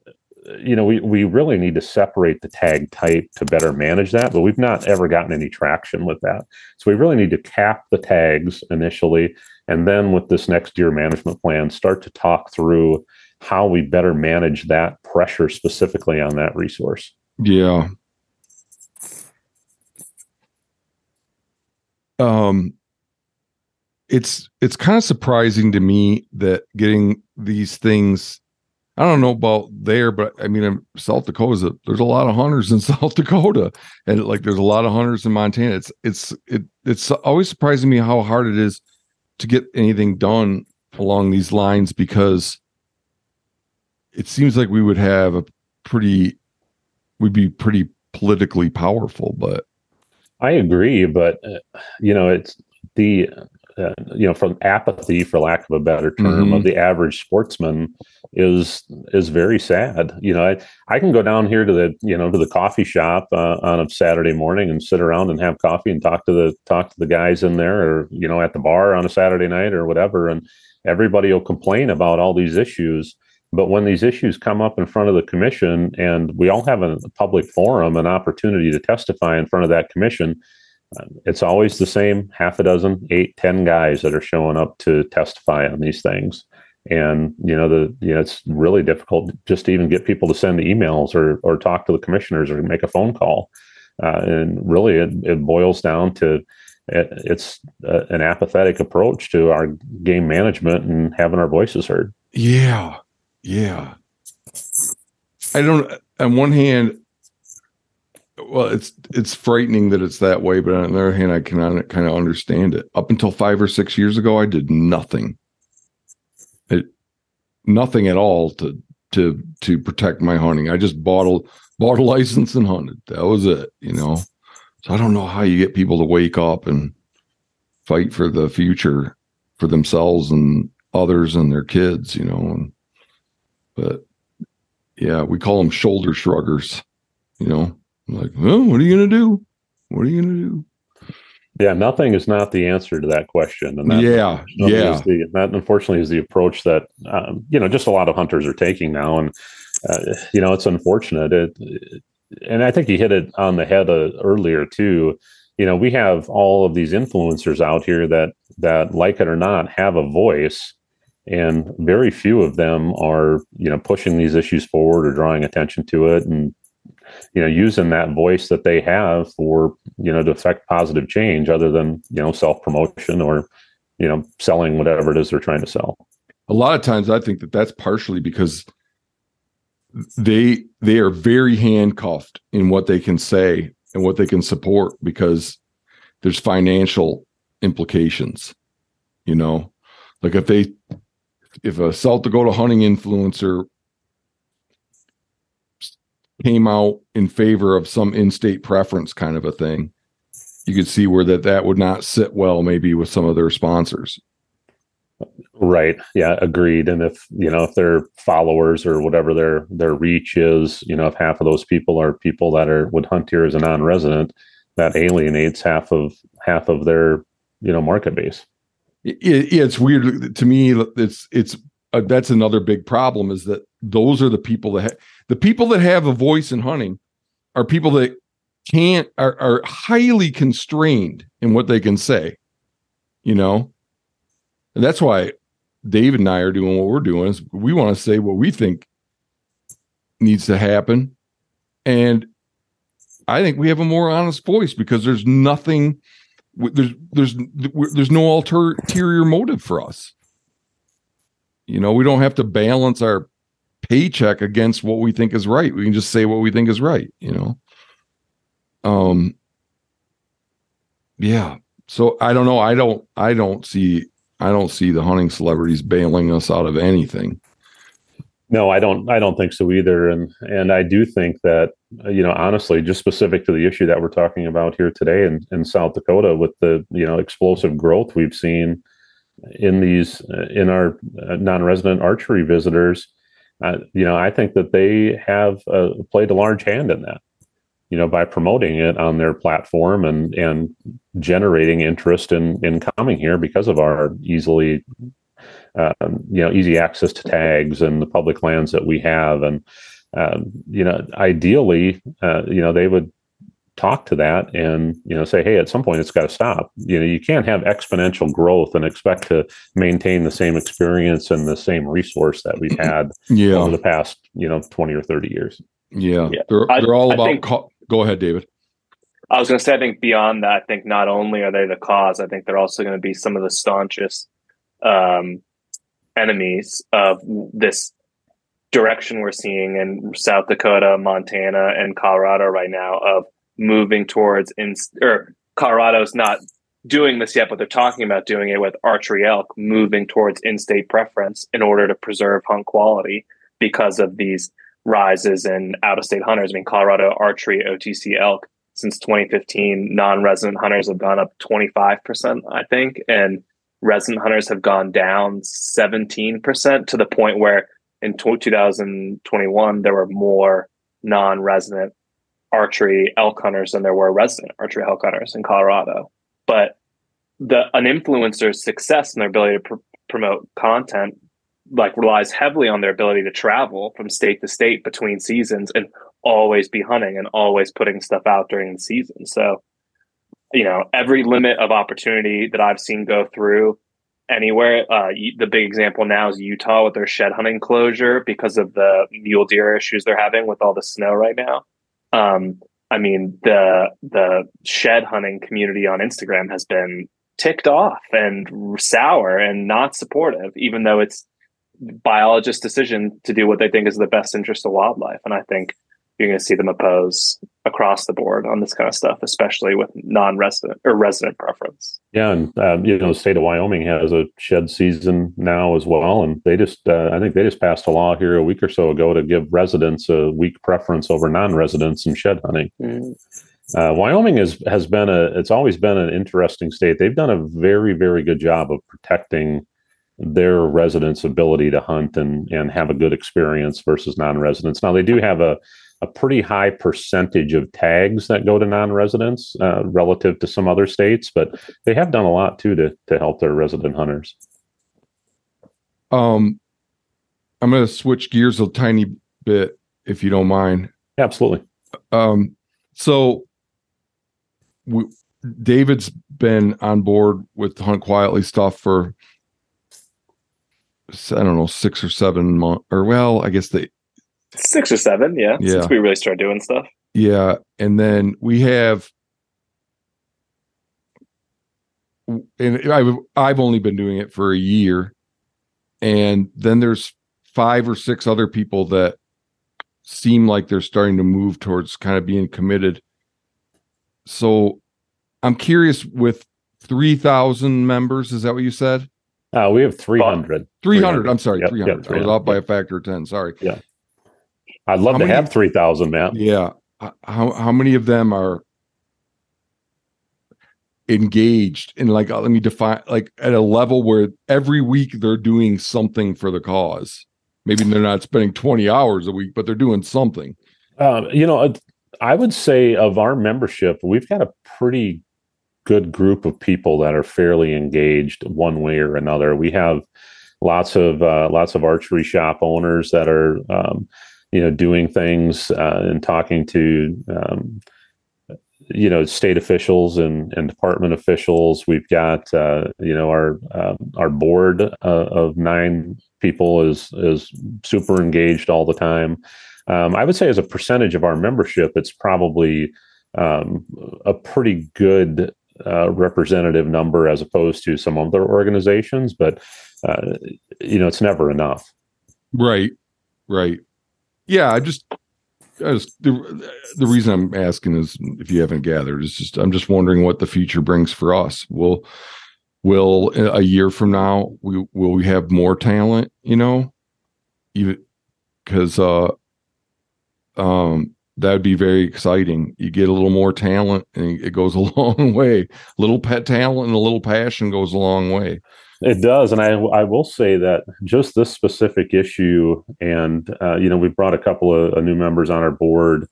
you know, we, we really need to separate the tag type to better manage that, but we've not ever gotten any traction with that. So we really need to cap the tags initially. And then with this next deer management plan, start to talk through how we better manage that pressure specifically on that resource. Yeah. Um it's it's kind of surprising to me that getting these things I don't know about there, but I mean, in South Dakota, there's a lot of hunters in [laughs] South Dakota, and like there's a lot of hunters in Montana. It's it's it it's always surprising me how hard it is to get anything done along these lines because it seems like we would have a pretty we'd be pretty politically powerful but i agree but uh, you know it's the uh, you know from apathy for lack of a better term mm-hmm. of the average sportsman is is very sad you know i i can go down here to the you know to the coffee shop uh, on a saturday morning and sit around and have coffee and talk to the talk to the guys in there or you know at the bar on a saturday night or whatever and everybody will complain about all these issues but when these issues come up in front of the commission and we all have a public forum, an opportunity to testify in front of that commission, it's always the same half a dozen, eight, ten guys that are showing up to testify on these things. And you know the you know it's really difficult just to even get people to send emails or or talk to the commissioners or make a phone call. Uh, and really, it, it boils down to it, it's a, an apathetic approach to our game management and having our voices heard. Yeah, yeah. I don't on one hand well it's it's frightening that it's that way but on the other hand I can kind of understand it. Up until 5 or 6 years ago I did nothing. It, nothing at all to to to protect my hunting. I just bought a bought a license and hunted. That was it, you know. So I don't know how you get people to wake up and fight for the future for themselves and others and their kids, you know. And but yeah, we call them shoulder shruggers. You know, like, oh, what are you going to do? What are you going to do? Yeah, nothing is not the answer to that question. And that, yeah, yeah. The, that unfortunately is the approach that um, you know just a lot of hunters are taking now, and uh, you know it's unfortunate. It, it, and I think you hit it on the head uh, earlier too. You know, we have all of these influencers out here that that, like it or not, have a voice and very few of them are you know pushing these issues forward or drawing attention to it and you know using that voice that they have for you know to affect positive change other than you know self promotion or you know selling whatever it is they're trying to sell. A lot of times i think that that's partially because they they are very handcuffed in what they can say and what they can support because there's financial implications you know? Like if they if a South Dakota hunting influencer came out in favor of some in-state preference kind of a thing, you could see where that that would not sit well maybe with some of their sponsors. Right. Yeah, agreed. And if, you know, if their followers or whatever their their reach is, you know, if half of those people are people that are would hunt here as a non-resident, that alienates half of half of their, you know, market base it, it's weird to me. It's it's uh, that's another big problem is that those are the people that ha- the people that have a voice in hunting are people that can't are, are highly constrained in what they can say you know? And that's why david and i are doing what we're doing is we want to say what we think needs to happen. And i think we have a more honest voice because there's nothing there's there's there's no ulterior motive for us. You know we don't have to balance our paycheck against what we think is right. We can just say what we think is right you know? Um yeah. So i don't know. I don't i don't see i don't see the hunting celebrities bailing us out of anything. No i don't i don't think so either. And and i do think that you know honestly just specific to the issue that we're talking about here today in, in south dakota with the you know explosive growth we've seen in these in our uh, non-resident archery visitors uh, you know i think that they have uh, played a large hand in that you know by promoting it on their platform and and generating interest in in coming here because of our easily um, you know easy access to tags and the public lands that we have. And um, you know ideally uh, you know they would talk to that and you know say hey at some point it's got to stop. You know you can't have exponential growth and expect to maintain the same experience and the same resource that we've had [clears throat] yeah. over the past you know 20 or 30 years. Yeah, Yeah. They're, I- they're all I about think- co- go ahead david. I was going to say, I think beyond that, I think not only are they the cause, I think they're also going to be some of the staunchest um, enemies of this direction we're seeing in South Dakota, Montana, and Colorado right now of moving towards in or Colorado's not doing this yet, but they're talking about doing it with archery elk, moving towards in-state preference in order to preserve hunt quality because of these rises in out-of-state hunters. I mean, Colorado archery OTC elk since 2015, non-resident hunters have gone up 25%, I think, and resident hunters have gone down 17% to the point where in 2021 there were more non-resident archery elk hunters than there were resident archery elk hunters in Colorado. But the an influencer's success and their ability to pr- promote content like relies heavily on their ability to travel from state to state between seasons and always be hunting and always putting stuff out during the season. So, you know, every limit of opportunity that I've seen go through anywhere, uh, the big example now is Utah with their shed hunting closure because of the mule deer issues they're having with all the snow right now. Um, I mean, the the shed hunting community on Instagram has been ticked off and sour and not supportive, even though it's biologists' decision to do what they think is the best interest of wildlife. And I think you're going to see them oppose across the board on this kind of stuff, especially with non-resident or resident preference. Yeah, and um, you know, the state of Wyoming has a shed season now as well, and they just, uh, I think they just passed a law here a week or so ago to give residents a week preference over non-residents in shed hunting. Uh, Wyoming is has been a, it's always been an interesting state. They've done a very, very good job of protecting their residents' ability to hunt and and have a good experience versus non-residents. Now they do have a a pretty high percentage of tags that go to non-residents uh, relative to some other states, but they have done a lot too to to help their resident hunters. um i'm going to switch gears a tiny bit if you don't mind Absolutely. um so we, david's been on board with hunt quietly stuff for i don't know six or seven months or well i guess they Six or seven, yeah, Yeah. since we really started doing stuff. yeah and then we have and I've, I've only been doing it for a year and then there's five or six other people that seem like they're starting to move towards kind of being committed so i'm curious with 3000 members is that what you said Uh, we have 300. 300 i'm sorry Yep, 300 yep, i was off by yep. a factor of 10 sorry I'd love How to many- have 3,000, Matt. Yeah. How how many of them are engaged in like let me define like at a level where every week they're doing something for the cause. Maybe they're not spending 20 hours a week, but they're doing something. Uh, you know, I would say of our membership, we've got a pretty good group of people that are fairly engaged one way or another. We have lots of uh, lots of archery shop owners that are um, you know doing things uh, and talking to um, you know state officials and, and department officials. We've got uh, you know our uh, our board uh, of nine people is is super engaged all the time. Um, I would say as a percentage of our membership, it's probably um, a pretty good uh, representative number as opposed to some other organizations, but uh, you know it's never enough. Right, right. Yeah, I just, I the the reason I'm asking is if you haven't gathered, is just I'm just wondering what the future brings for us. Will will a year from now we will we have more talent? You know, even because uh um that would be very exciting. You get a little more talent and it goes [laughs] a long way. Little pet talent and a little passion goes a long way. It does, and I I will say that just this specific issue, and uh, you know, we brought a couple of uh, new members on our board.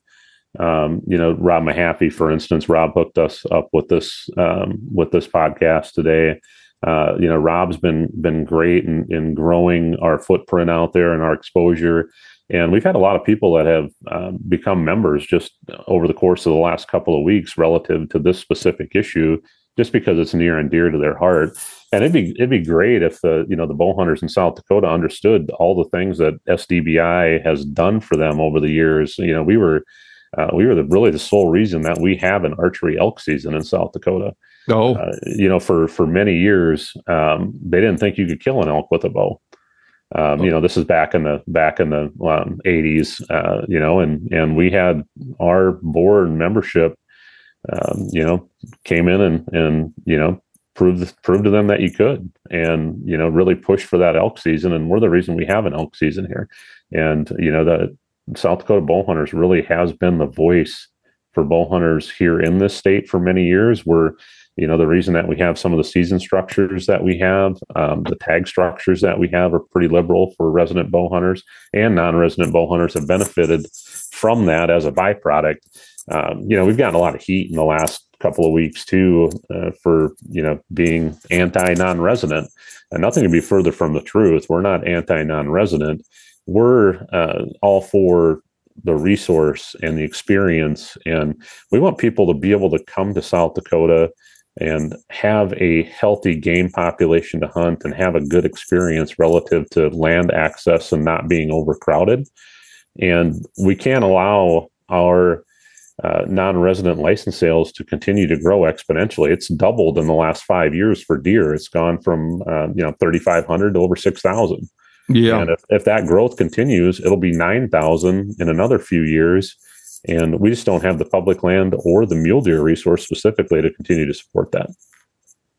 Um, you know, Rob Mahaffey, for instance, Rob hooked us up with this um, with this podcast today. Uh, you know, Rob's been been great in, in growing our footprint out there and our exposure. And we've had a lot of people that have um, become members just over the course of the last couple of weeks relative to this specific issue, just because it's near and dear to their heart and it'd be it'd be great if the you know the bow hunters in South Dakota understood all the things that SDBI has done for them over the years. You know, we were uh, we were the, really the sole reason that we have an archery elk season in South Dakota. Oh, uh, you know, for for many years, um, they didn't think you could kill an elk with a bow. Um, you know, this is back in the back in the um, 80s. Uh, you know, and and we had our board membership. Um, you know, came in and and you know prove prove to them that you could and you know really push for that elk season. And we're the reason we have an elk season here. And you know the south dakota bow hunters really has been the voice for bow hunters here in this state for many years. We're you know the reason that we have some of the season structures that we have um, the tag structures that we have are pretty liberal for resident bow hunters. And non-resident bow hunters have benefited from that as a byproduct um, you know we've gotten a lot of heat in the last couple of weeks too uh, for you know being anti non-resident and nothing could be further from the truth. We're not anti non-resident we're uh, all for the resource and the experience. And we want people to be able to come to south dakota and have a healthy game population to hunt and have a good experience relative to land access and not being overcrowded. And we can't allow our uh, non-resident license sales to continue to grow exponentially. It's doubled in the last five years for deer. It's gone from uh, you know 3,500 to over 6,000. Yeah. And if, if that growth continues, it'll be 9,000 in another few years. And we just don't have the public land or the mule deer resource specifically to continue to support that.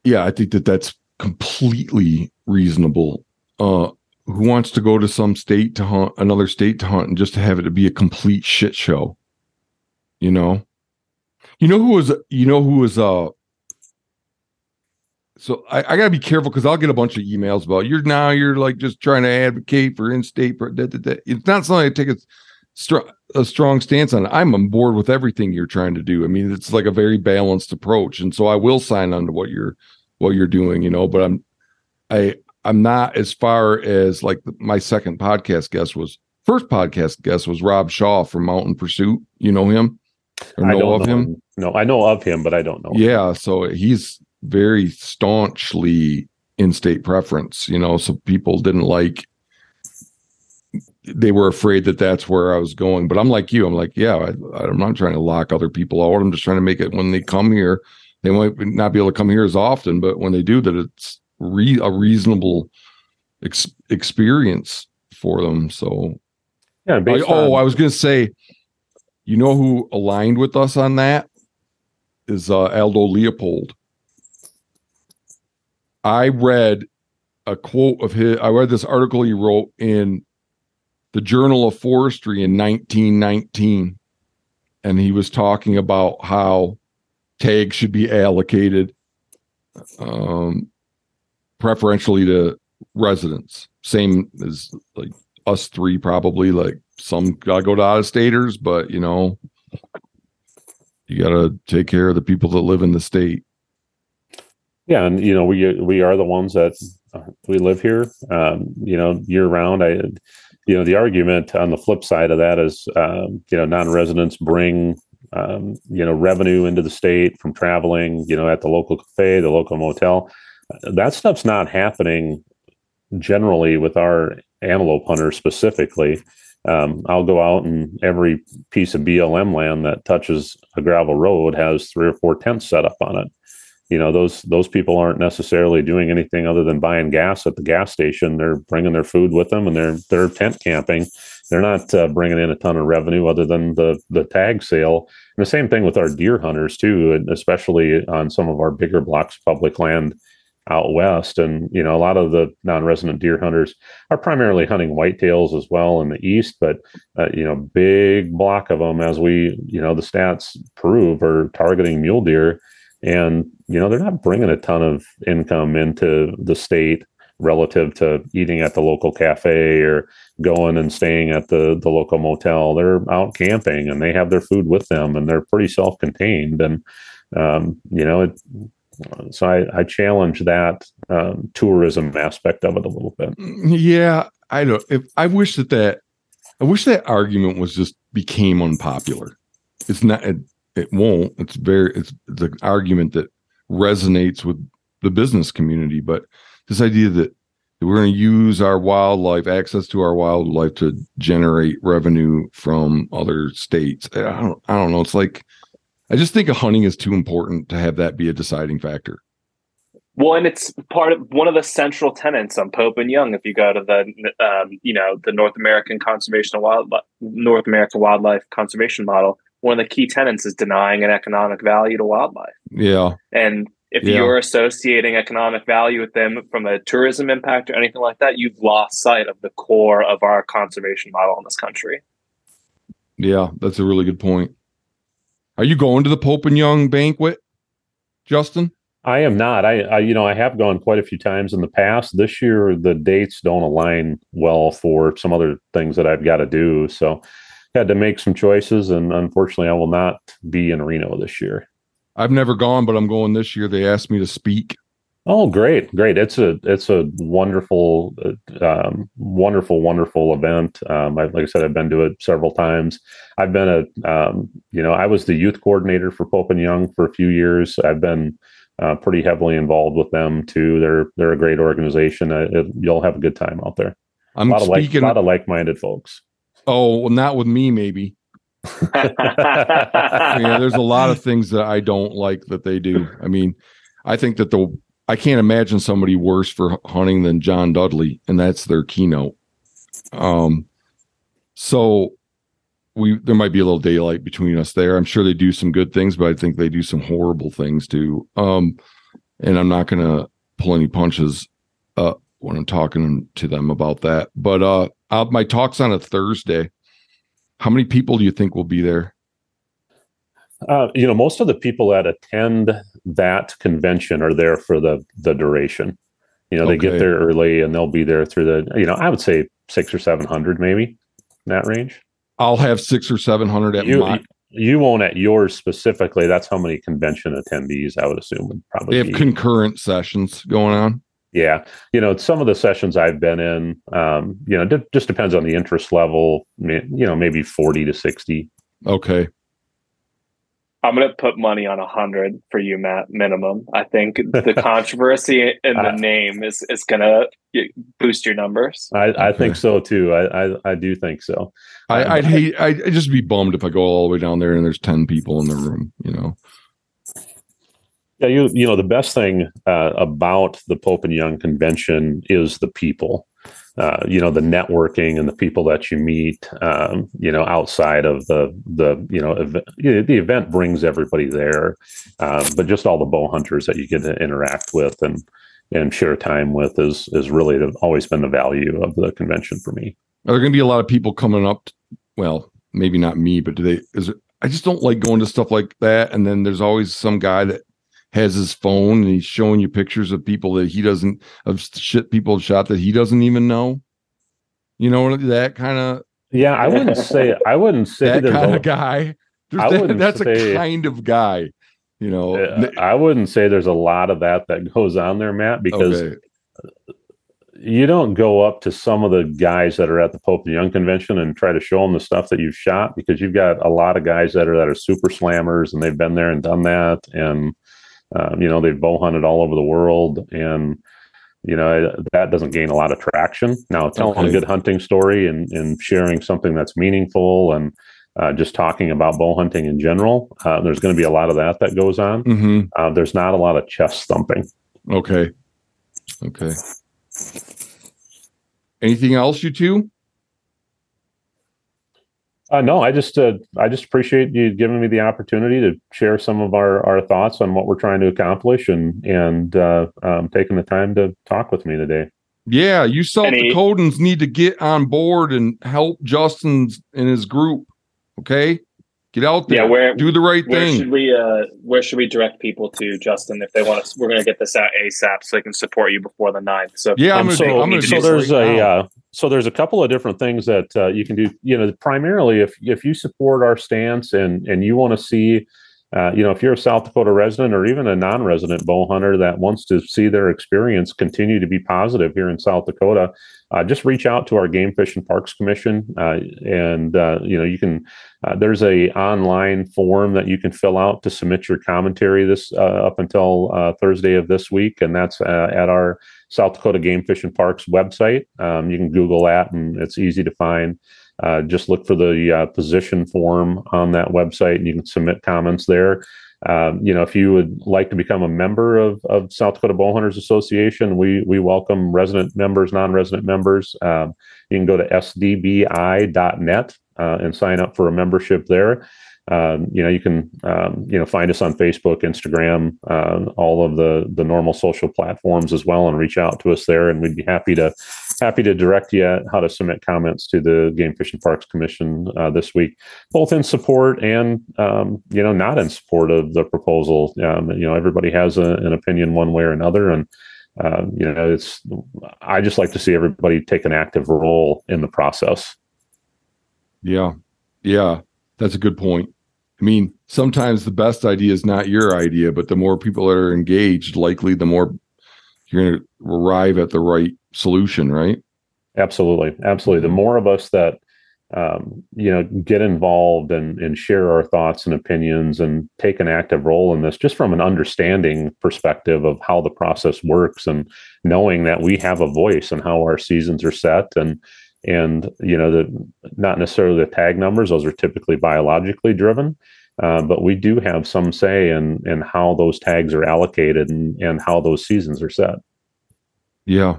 Yeah, I think that that's completely reasonable. Uh, who wants to go to some state to hunt, another state to hunt, and just to have it to be a complete shit show? You know you know who was you know who was uh so I, I gotta be careful because I'll get a bunch of emails about you're now you're like just trying to advocate for in-state. For, da, da, da. It's not something I take a, a strong stance on. I'm on board with everything you're trying to do. I mean, it's like a very balanced approach, and so I will sign on to what you're what you're doing. You know, but I'm I I'm not as far as like my second podcast guest was. First podcast guest was Rob Shaw from Mountain Pursuit. You know him? Know I don't of know him? him? No, I know of him, but I don't know. Yeah, him. so he's very staunchly in-state preference. You know, so people didn't like. They were afraid that that's where I was going, but I'm like you. I'm like, yeah, I, I'm not trying to lock other people out. I'm just trying to make it when they come here, they might not be able to come here as often, but when they do, that it's re- a reasonable ex- experience for them. So, yeah. I, oh, I was going to say you know who aligned with us on that is uh, Aldo Leopold. I read a quote of his. I read this article he wrote in the Journal of Forestry in 1919, and he was talking about how tags should be allocated um, preferentially to residents, same as like us three probably like some gotta go to out of staters, but you know, you gotta take care of the people that live in the state. Yeah, and you know we we are the ones that uh, we live here, um, you know, year round. I, you know, the argument on the flip side of that is, um, you know, non-residents bring, um, you know, revenue into the state from traveling, you know, at the local cafe, the local motel. That stuff's not happening generally with our antelope hunters specifically. Um, I'll go out and every piece of BLM land that touches a gravel road has three or four tents set up on it. You know those those people aren't necessarily doing anything other than buying gas at the gas station. They're bringing their food with them and they're they're tent camping. They're not uh, bringing in a ton of revenue other than the the tag sale. And the same thing with our deer hunters too especially on some of our bigger blocks of public land out west. And you know a lot of the non-resident deer hunters are primarily hunting whitetails as well in the east but uh, you know big block of them as we you know the stats prove are targeting mule deer. And you know they're not bringing a ton of income into the state relative to eating at the local cafe or going and staying at the the local motel. They're out camping and they have their food with them and they're pretty self-contained. And um, you know it so I, I challenge that um, tourism aspect of it a little bit yeah i don't if i wish that that i wish that argument was just became unpopular it's not it, it won't it's very it's the argument that resonates with the business community. But this idea that, we're going to use our wildlife, access to our wildlife, to generate revenue from other states. I don't, I don't know. It's like I just think hunting is too important to have that be a deciding factor. Well, and it's part of one of the central tenets on Pope and Young. If you go to the, um, you know, the North American Conservation Wildlife, North American Wildlife Conservation Model, one of the key tenets is denying an economic value to wildlife. Yeah. And if Yeah. you're associating economic value with them from a tourism impact or anything like that, you've lost sight of the core of our conservation model in this country. Yeah, that's a really good point. Are you going to the Pope and Young banquet, Justin? I am not. I, I, you know, I have gone quite a few times in the past. This year, the dates don't align well for some other things that I've got to do. So, had to make some choices, and unfortunately, I will not be in Reno this year. I've never gone, but I'm going this year. They asked me to speak. Oh, great, great! It's a it's a wonderful, uh, um, wonderful, wonderful event. Um, I, like I said, I've been to it several times. I've been a, um, you know, I was the youth coordinator for Pope and Young for a few years. I've been uh, pretty heavily involved with them too. They're they're a great organization. Uh, it, you'll have a good time out there. I'm speaking a lot of like, speaking. lot of like-minded folks. oh, well, not with me, maybe. [laughs] yeah, there's a lot of things that I don't like that they do. I mean, I think that the I can't imagine somebody worse for hunting than John Dudley, and that's their keynote. Um, so we there might be a little daylight between us there. I'm sure they do some good things, but I think they do some horrible things too. Um, and I'm not gonna pull any punches uh when I'm talking to them about that. But uh, uh my talk's on a Thursday. How many people do you think will be there? Uh, you know, most of the people that attend that convention are there for the the duration. You know, they Okay. get there early and they'll be there through the. You know, I would say six or seven hundred, maybe in that range. I'll have six or seven hundred at You my. you won't at yours specifically. That's how many convention attendees I would assume would They probably have be. concurrent sessions going on. Yeah, you know, some of the sessions I've been in, um, you know, it just depends on the interest level. You know, maybe forty to sixty. Okay. I'm gonna put money on a hundred for you, Matt. Minimum. I think the [laughs] controversy in the Uh, name is is gonna boost your numbers. I, I think so too. I, I I do think so. I, Um, I'd hate. I'd, I'd just be bummed if I go all the way down there and there's ten people in the room. You know. Yeah, you you know the best thing uh, about the Pope and Young convention is the people. Uh, you know the networking and the people that you meet. Um, you know outside of the the you know ev- the event brings everybody there, um, but just all the bow hunters that you get to interact with and and share time with is is really the, always been the value of the convention for me. Are there going to be a lot of people coming up? t- well, maybe not me, but do they? Is it? I just don't like going to stuff like that. And then there's always some guy that has his phone and he's showing you pictures of people that he doesn't of shit people shot that he doesn't even know. You know that kind of Yeah, I wouldn't [laughs] say I wouldn't say that kind of guy. That- wouldn't that's say- a kind of guy. You know. I wouldn't say there's a lot of that that goes on there, Matt, because okay. you don't go up to some of the guys that are at the Pope and Young convention and try to show them the stuff that you've shot because you've got a lot of guys that are that are super slammers and they've been there and done that and um, you know they've bow hunted all over the world and you know that doesn't gain a lot of traction now telling Okay. a good hunting story and, and sharing something that's meaningful and uh, just talking about bow hunting in general uh, there's going to be a lot of that that goes on hmm uh, there's not a lot of chest thumping Okay. Okay. Anything else, you two? Uh, no, I just uh, I just appreciate you giving me the opportunity to share some of our, our thoughts on what we're trying to accomplish and and uh, um, taking the time to talk with me today. Yeah, you South Any- Dakotans need to get on board and help Justin's and his group. Okay, get out there. Yeah, where do the right where thing. should we uh where should we direct people to, Justin, if they want to? We're gonna get this out ASAP so they can support you before the 9th. So Yeah, I'm Um, gonna. so, do, I'm gonna so there's right a uh, so there's a couple of different things that uh, you can do. You know, primarily if if you support our stance and and you want to see, uh, you know, if you're a South Dakota resident or even a non-resident bow hunter that wants to see their experience continue to be positive here in South Dakota, uh, just reach out to our Game Fish and Parks Commission, uh, and uh, you know you can. Uh, there's a online form that you can fill out to submit your commentary this uh, up until uh, Thursday of this week, and that's at our South Dakota Game Fish and Parks website. Um, you can Google that, and it's easy to find. Just look for the position form on that website, and you can submit comments there. Um, you know, if you would like to become a member of, of South Dakota Bowhunters Association, we we welcome resident members, non-resident members. Um, you can go to sdbi.net uh, and sign up for a membership there. Um, you know, you can um, you know find us on Facebook, Instagram, uh, all of the the normal social platforms as well, and reach out to us there, and we'd be happy to happy to direct you at how to submit comments to the Game Fish and Parks Commission uh, this week, both in support and um, you know not in support of the proposal. Um, you know, everybody has a, an opinion one way or another, and uh, you know, it's I just like to see everybody take an active role in the process. Yeah, yeah, that's a good point. I mean, sometimes the best idea is not your idea, but the more people that are engaged, likely the more you're going to arrive at the right solution, right? Absolutely, absolutely. The more of us that um, you know get involved and and share our thoughts and opinions and take an active role in this, just from an understanding perspective of how the process works and knowing that we have a voice and how our seasons are set and and you know the not necessarily the tag numbers; those are typically biologically driven. Uh, but we do have some say in in how those tags are allocated and, and how those seasons are set. Yeah.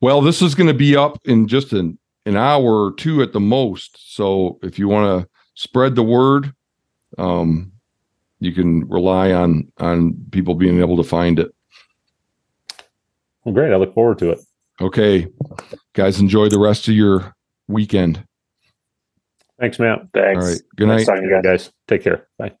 Well, this is going to be up in just an, an hour or two at the most. So if you want to spread the word, um, you can rely on on people being able to find it. Well, great. I look forward to it. Okay, guys, enjoy the rest of your weekend. Thanks, Matt. thanks. All right. Good Nice night. talking to you guys. guys. Take care. Bye.